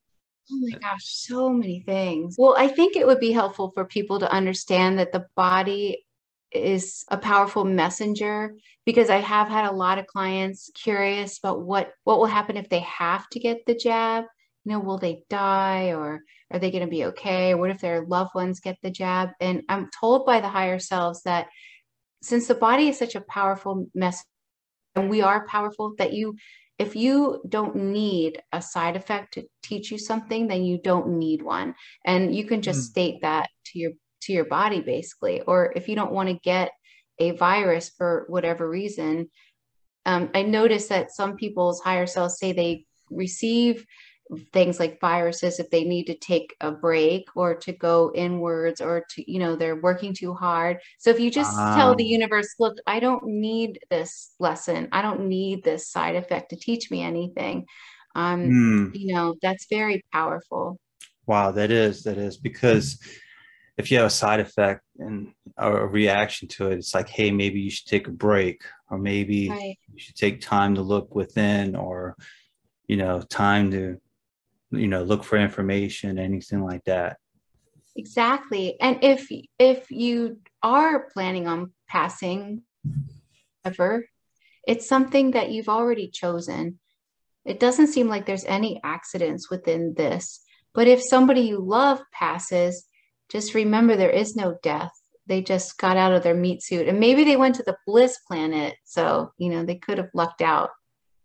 Oh my gosh, so many things. Well, I think it would be helpful for people to understand that the body is a powerful messenger because I have had a lot of clients curious about what what will happen if they have to get the jab. You know, will they die or are they going to be okay? What if their loved ones get the jab? And I'm told by the higher selves that since the body is such a powerful messenger and we are powerful that you if you don't need a side effect to teach you something then you don't need one and you can just mm. state that to your to your body basically or if you don't want to get a virus for whatever reason um, i noticed that some people's higher selves say they receive things like viruses if they need to take a break or to go inwards or to you know they're working too hard so if you just tell the universe look i don't need this lesson i don't need this side effect to teach me anything um mm. you know that's very powerful wow that is that is because if you have a side effect and a reaction to it it's like hey maybe you should take a break or maybe right. you should take time to look within or you know time to you know look for information anything like that. Exactly. And if if you are planning on passing ever it's something that you've already chosen. It doesn't seem like there's any accidents within this but if somebody you love passes just remember there is no death. They just got out of their meat suit and maybe they went to the bliss planet so you know they could have lucked out.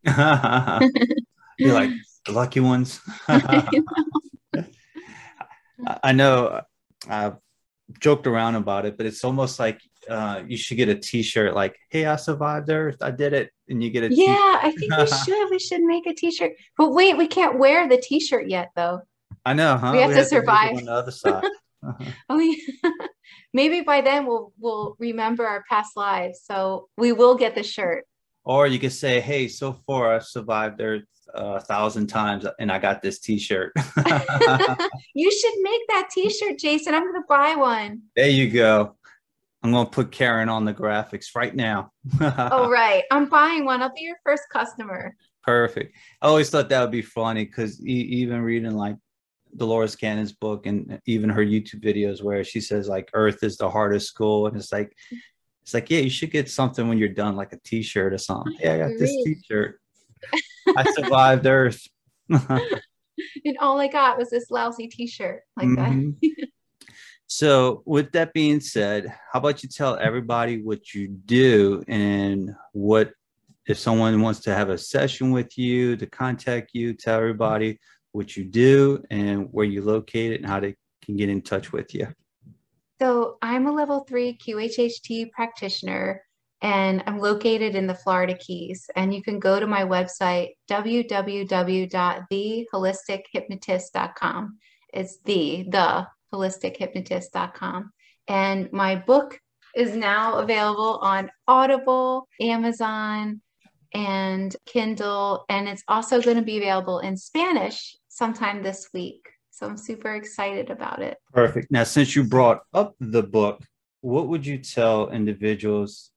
You're like the lucky ones. I know I've joked around about it, but it's almost like uh, you should get a T-shirt like, "Hey, I survived Earth. I did it." and you get a yeah. I think we should. We should make a T-shirt. But wait, we can't wear the T-shirt yet, though. I know, huh? We have, we to, have survive. to on the other side. Uh-huh. oh yeah. Maybe by then we'll we'll remember our past lives, so we will get the shirt. Or you could say, "Hey, so far I've survived Earth a uh, thousand times, and I got this T-shirt." you should make that T-shirt, Jason. I'm going to buy one. There you go. I'm going to put Karen on the graphics right now. oh, right. I'm buying one. I'll be your first customer. Perfect. I always thought that would be funny because even reading like Dolores Cannon's book and even her YouTube videos where she says like Earth is the hardest school, and it's like, it's like yeah, you should get something when you're done, like a T-shirt or something. Yeah, I got this T-shirt. I survived Earth. and all I got was this lousy T-shirt like mm-hmm. that. So, with that being said, how about you tell everybody what you do and what if someone wants to have a session with you to contact you, tell everybody what you do and where you locate it and how they can get in touch with you. So, I'm a level three QHHT practitioner and I'm located in the Florida Keys. And you can go to my website, www.theholistichypnotist.com. It's the, the holistichypnotist.com. And my book is now available on Audible, Amazon, and Kindle. And it's also going to be available in Spanish sometime this week. So I'm super excited about it. Perfect. Now, since you brought up the book, what would you tell individuals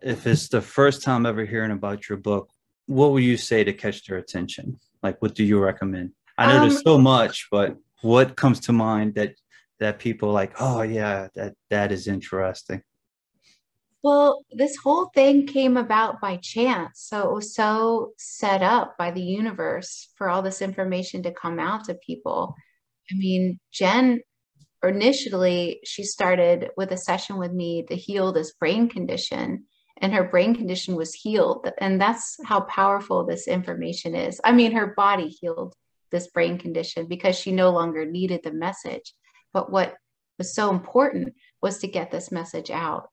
if it's the first time ever hearing about your book? What would you say to catch their attention? Like, what do you recommend? I know um, there's so much, but what comes to mind that that people like oh yeah that that is interesting well this whole thing came about by chance so it was so set up by the universe for all this information to come out to people i mean jen initially she started with a session with me to heal this brain condition and her brain condition was healed and that's how powerful this information is i mean her body healed this brain condition because she no longer needed the message. But what was so important was to get this message out.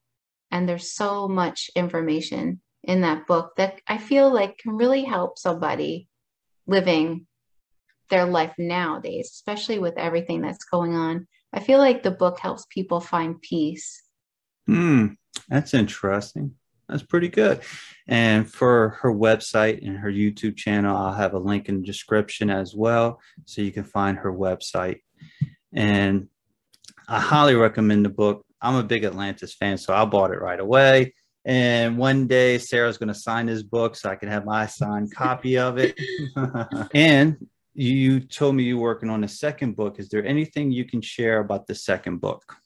And there's so much information in that book that I feel like can really help somebody living their life nowadays, especially with everything that's going on. I feel like the book helps people find peace. Hmm, that's interesting. That's pretty good. And for her website and her YouTube channel, I'll have a link in the description as well. So you can find her website. And I highly recommend the book. I'm a big Atlantis fan, so I bought it right away. And one day Sarah's going to sign his book so I can have my signed copy of it. and you told me you're working on a second book. Is there anything you can share about the second book?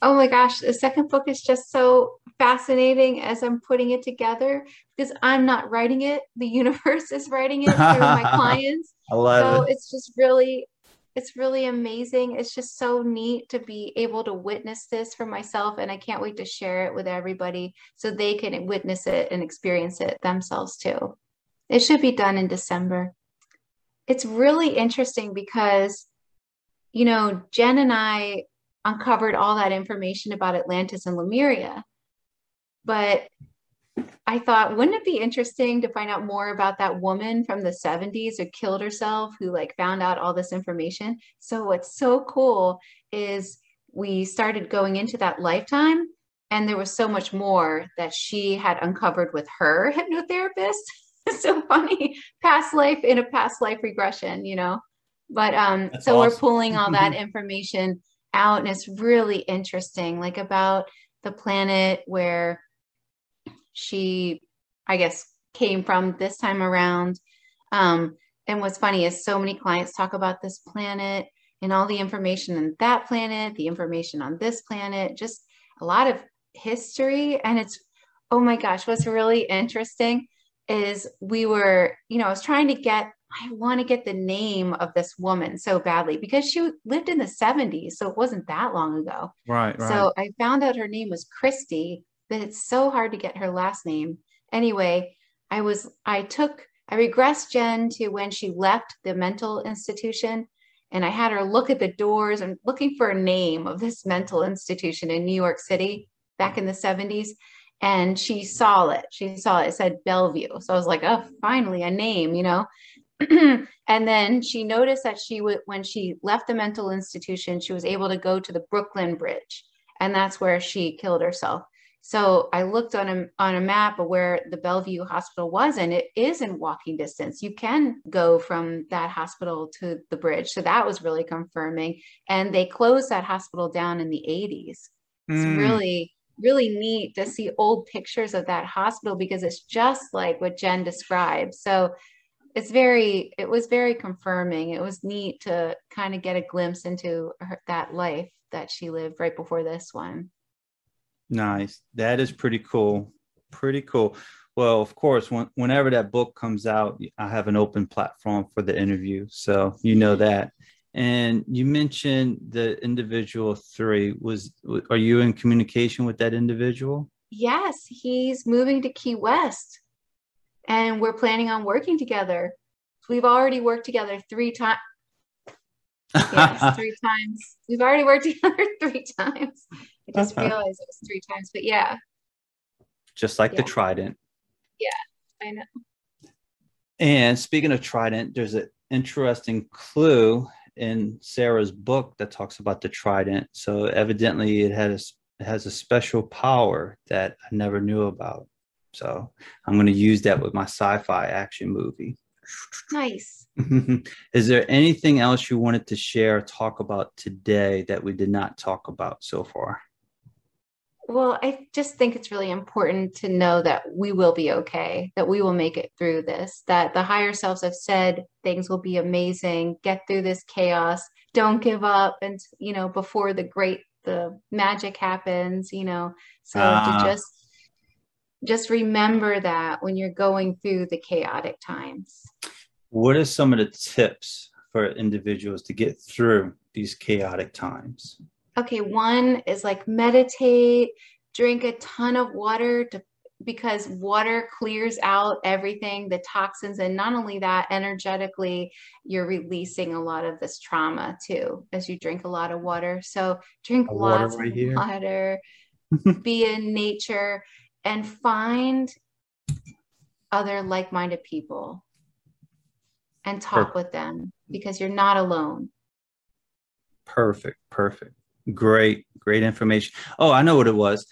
Oh my gosh, the second book is just so fascinating as I'm putting it together because I'm not writing it. The universe is writing it through my clients. I love so it. it's just really it's really amazing. It's just so neat to be able to witness this for myself and I can't wait to share it with everybody so they can witness it and experience it themselves too. It should be done in December. It's really interesting because you know, Jen and I uncovered all that information about Atlantis and Lemuria. But I thought, wouldn't it be interesting to find out more about that woman from the 70s who killed herself, who like found out all this information? So, what's so cool is we started going into that lifetime, and there was so much more that she had uncovered with her hypnotherapist. so funny, past life in a past life regression, you know. But um, That's so awesome. we're pulling all that information out and it's really interesting like about the planet where she i guess came from this time around um, and what's funny is so many clients talk about this planet and all the information in that planet the information on this planet just a lot of history and it's oh my gosh what's really interesting is we were you know i was trying to get I want to get the name of this woman so badly because she lived in the 70s. So it wasn't that long ago. Right. right. So I found out her name was Christy, it's so hard to get her last name. Anyway, I was, I took, I regressed Jen to when she left the mental institution and I had her look at the doors and looking for a name of this mental institution in New York City back in the 70s. and she saw it. She saw it, it said Bellevue. So I was like, oh, finally a name, you know. and then she noticed that she would when she left the mental institution, she was able to go to the Brooklyn Bridge, and that's where she killed herself. So I looked on a on a map of where the Bellevue Hospital was, and it is in walking distance. You can go from that hospital to the bridge. So that was really confirming. And they closed that hospital down in the 80s. Mm. It's hmm. really really neat to see old pictures of that hospital because it's just like what Jen described. So it's very, it was very confirming. It was neat to kind of get a glimpse into her, that life that she lived right before this one. Nice. That is pretty cool. Pretty cool. Well, of course, when, whenever that book comes out, I have an open platform for the interview. So you know that. And you mentioned the individual three. Was are you in communication with that individual? Yes, he's moving to Key West, and we're planning on working together. We've already worked together three times. yes, three times. We've already worked together three times. I just uh-huh. realized it was three times, but yeah. Just like yeah. the Trident. Yeah, I know. And speaking of Trident, there's an interesting clue in Sarah's book that talks about the trident. So evidently, it has it has a special power that I never knew about. So I'm going to use that with my sci-fi action movie. Nice. Is there anything else you wanted to share, or talk about today that we did not talk about so far? Well, I just think it's really important to know that we will be okay, that we will make it through this, that the higher selves have said things will be amazing, get through this chaos, don't give up. And, you know, before the great, the magic happens, you know, so uh, to ah. just, just remember that when you're going through the chaotic times. What are some of the tips for individuals to get through these chaotic times? Okay, one is like meditate, drink a ton of water to because water clears out everything, the toxins, and not only that, energetically, you're releasing a lot of this trauma too as you drink a lot of water. So drink a lots right of water, be in nature, and find other like-minded people and talk perfect. with them because you're not alone. Perfect, perfect. Great, great information. Oh, I know what it was.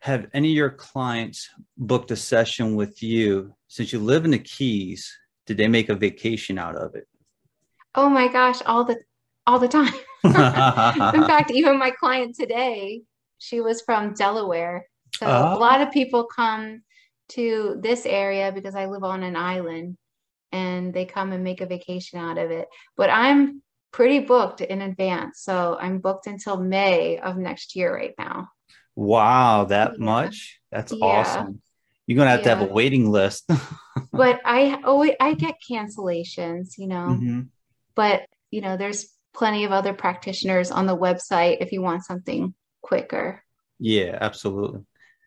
Have any of your clients booked a session with you since you live in the Keys? Did they make a vacation out of it? Oh my gosh, all the all the time. in fact, even my client today, she was from Delaware. So a oh. lot of people come to this area because I live on an island and they come and make a vacation out of it. But I'm pretty booked in advance. So I'm booked until May of next year right now. Wow, that yeah. much? That's yeah. awesome. You're gonna have yeah. to have a waiting list. but I always I get cancellations, you know. Mm-hmm. But you know, there's plenty of other practitioners on the website if you want something quicker. Yeah, absolutely.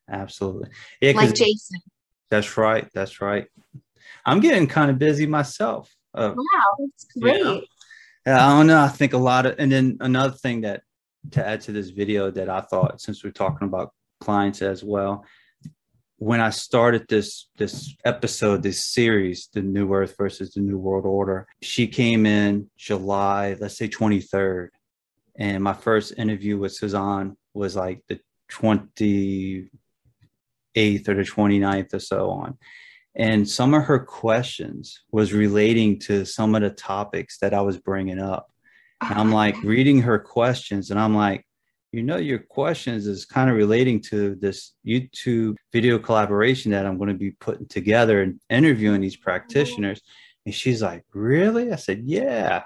Absolutely. Yeah, like Jason. That's right. That's right. I'm getting kind of busy myself. Uh, wow, that's great. You know, I don't know. I think a lot of, and then another thing that to add to this video that I thought, since we're talking about clients as well, when I started this this episode, this series, the New Earth versus the New World Order, she came in July, let's say 23rd, and my first interview with Suzanne was like the 28th or the 29th or so on and some of her questions was relating to some of the topics that i was bringing up. And i'm like reading her questions and i'm like you know your questions is kind of relating to this youtube video collaboration that i'm going to be putting together and interviewing these mm-hmm. practitioners. And she's like really? I said yeah.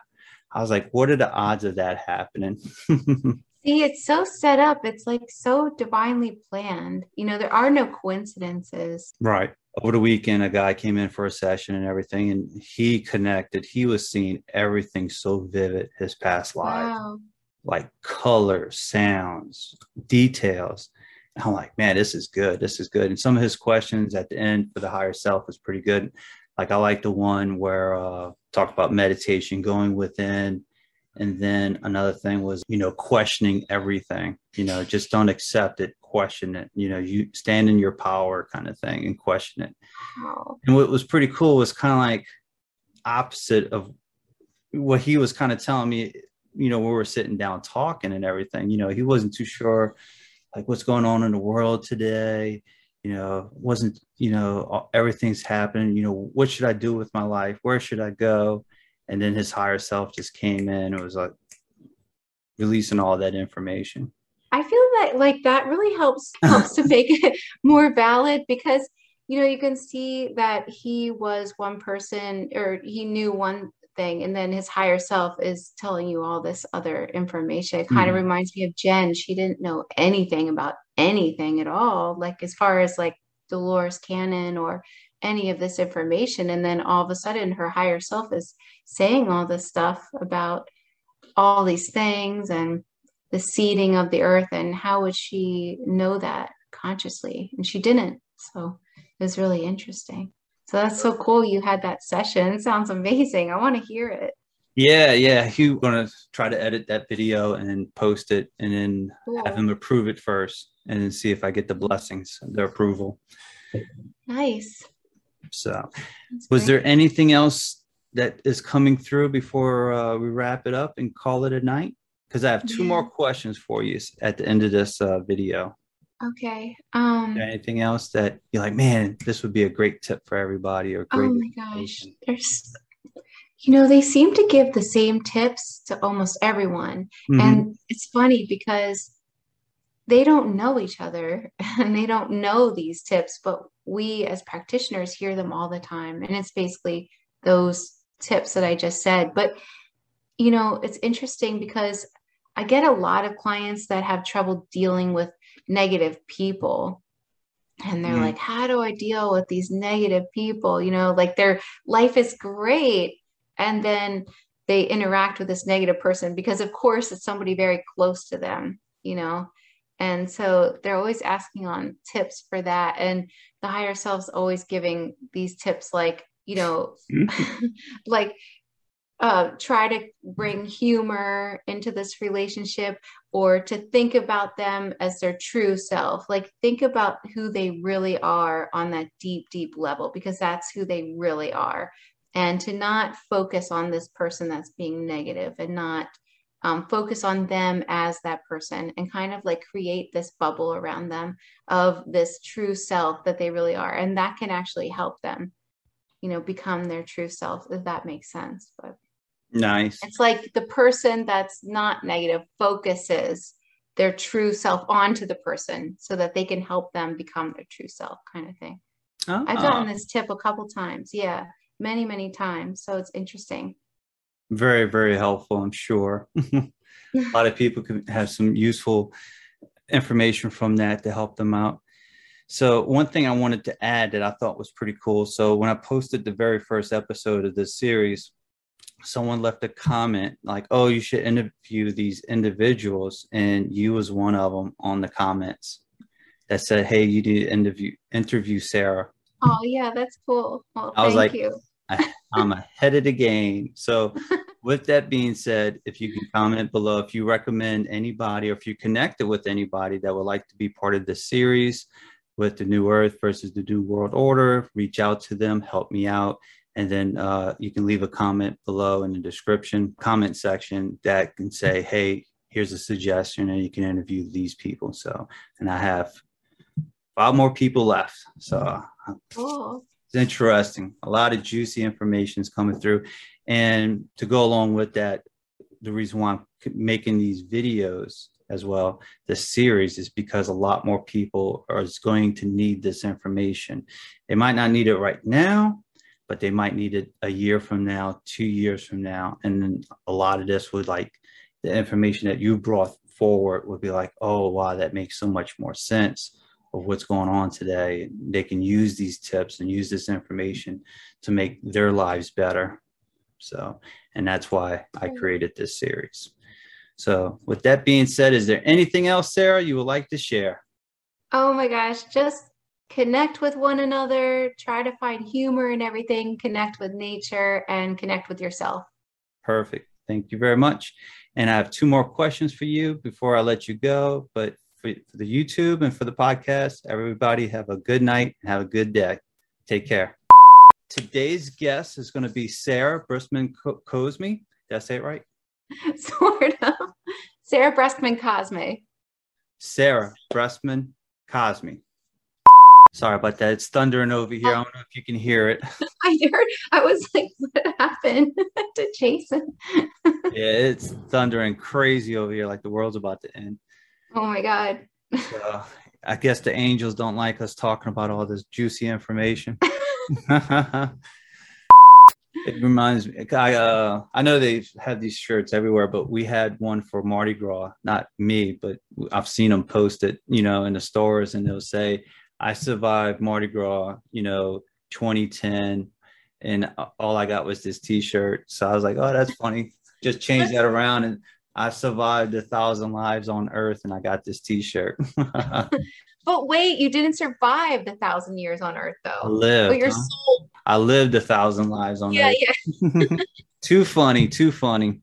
I was like what are the odds of that happening See, it's so set up. It's like so divinely planned. You know, there are no coincidences. Right over the weekend, a guy came in for a session and everything, and he connected. He was seeing everything so vivid his past life, wow. like colors, sounds, details. And I'm like, man, this is good. This is good. And some of his questions at the end for the higher self was pretty good. Like I like the one where uh talked about meditation, going within, and then another thing was, you know, questioning everything. You know, just don't accept it question it. You know, you stand in your power kind of thing and question it. Wow. And what was pretty cool was kind of like opposite of what he was kind of telling me. You know, we were sitting down talking and everything. You know, he wasn't too sure like what's going on in the world today you know wasn't you know everything's happening you know what should i do with my life where should i go and then his higher self just came in it was like releasing all that information. I feel that like that really helps helps to make it more valid because you know you can see that he was one person or he knew one thing and then his higher self is telling you all this other information. It kind of mm-hmm. reminds me of jen. She didn't know anything about anything at all like as far as like dolores cannon or any of this information and then all of a sudden her higher self is saying all this stuff about all these things and the seeding of the earth and how would she know that consciously and she didn't so it was really interesting so that's so cool you had that session. It sounds amazing. I want to hear it. Yeah, yeah. He's gonna try to edit that video and post it and then cool. have him approve it first and then see if I get the blessings, the approval. Nice. So That's was great. there anything else that is coming through before uh, we wrap it up and call it a night? Because I have two yeah. more questions for you at the end of this uh, video. Okay. Um anything else that you're like, man, this would be a great tip for everybody or great Oh my gosh. There's you know, they seem to give the same tips to almost everyone. Mm-hmm. And it's funny because they don't know each other and they don't know these tips, but we as practitioners hear them all the time. And it's basically those tips that I just said. But, you know, it's interesting because I get a lot of clients that have trouble dealing with negative people and they're mm. like how do i deal with these negative people you know like their life is great and then they interact with this negative person because of course it's somebody very close to them you know and so they're always asking on tips for that and the higher self's always giving these tips like you know like uh, try to bring humor into this relationship or to think about them as their true self. Like, think about who they really are on that deep, deep level, because that's who they really are. And to not focus on this person that's being negative and not um, focus on them as that person and kind of like create this bubble around them of this true self that they really are. And that can actually help them, you know, become their true self, if that makes sense. But Nice. It's like the person that's not negative focuses their true self onto the person so that they can help them become their true self kind of thing. Oh. I've gotten this tip a couple times. Yeah, many, many times. So it's interesting. Very, very helpful, I'm sure. a lot of people can have some useful information from that to help them out. So, one thing I wanted to add that I thought was pretty cool. So, when I posted the very first episode of this series, someone left a comment like, "Oh, you should interview these individuals," and you was one of them on the comments that said, "Hey, you need to interview interview Sarah." Oh yeah, that's cool. Well, I was like, you. I, I'm ahead of the game. So, with that being said, if you can comment below if you recommend anybody or if you connected with anybody that would like to be part of this series with the New Earth versus the New World Order, reach out to them, help me out and then uh, you can leave a comment below in the description comment section that can say hey here's a suggestion and you can interview these people so and i have five more people left so oh. It's interesting. A lot of juicy information is coming through. And to go along with that the reason why i'm making these videos as well the series is because a lot more people are going to need this information. They might not need it right now but they might need it a year from now, two years from now. And a lot of this would like the information that you brought forward would be like, oh, wow, that makes so much more sense of what's going on today. They can use these tips and use this information to make their lives better. So, and that's why I mm-hmm. created this series. So, with that being said, is there anything else, Sarah, you would like to share? Oh my gosh, just connect with one another, try to find humor in everything, connect with nature, and connect with yourself. Perfect. Thank you very much. And I have two more questions for you before I let you go. But for, for the YouTube and for the podcast. Everybody have a good night and have a good day. Take care. Today's guest is going to be Sarah Breskman Cosme. Did I say it right? sort of. Sarah Breskman Cosme. Sarah Breskman Cosme. Sorry about that. It's thundering over here. I don't know if you can hear it. I heard. I was like, "What happened to Jason?" yeah, it's thundering crazy over here, like the world's about to end. Oh my god. So, I guess the angels don't like us talking about all this juicy information. it reminds me. I uh, I know they have these shirts everywhere, but we had one for Mardi Gras. Not me, but I've seen them posted, you know, in the stores, and they'll say, "I survived Mardi Gras," you know, 2010, and all I got was this T-shirt. So I was like, "Oh, that's funny." Just change that around, and I survived a thousand lives on Earth, and I got this T-shirt. But wait, you didn't survive the thousand years on Earth, though. I lived. But your huh? soul. I lived a thousand lives on yeah, Earth. Yeah, too funny. Too funny.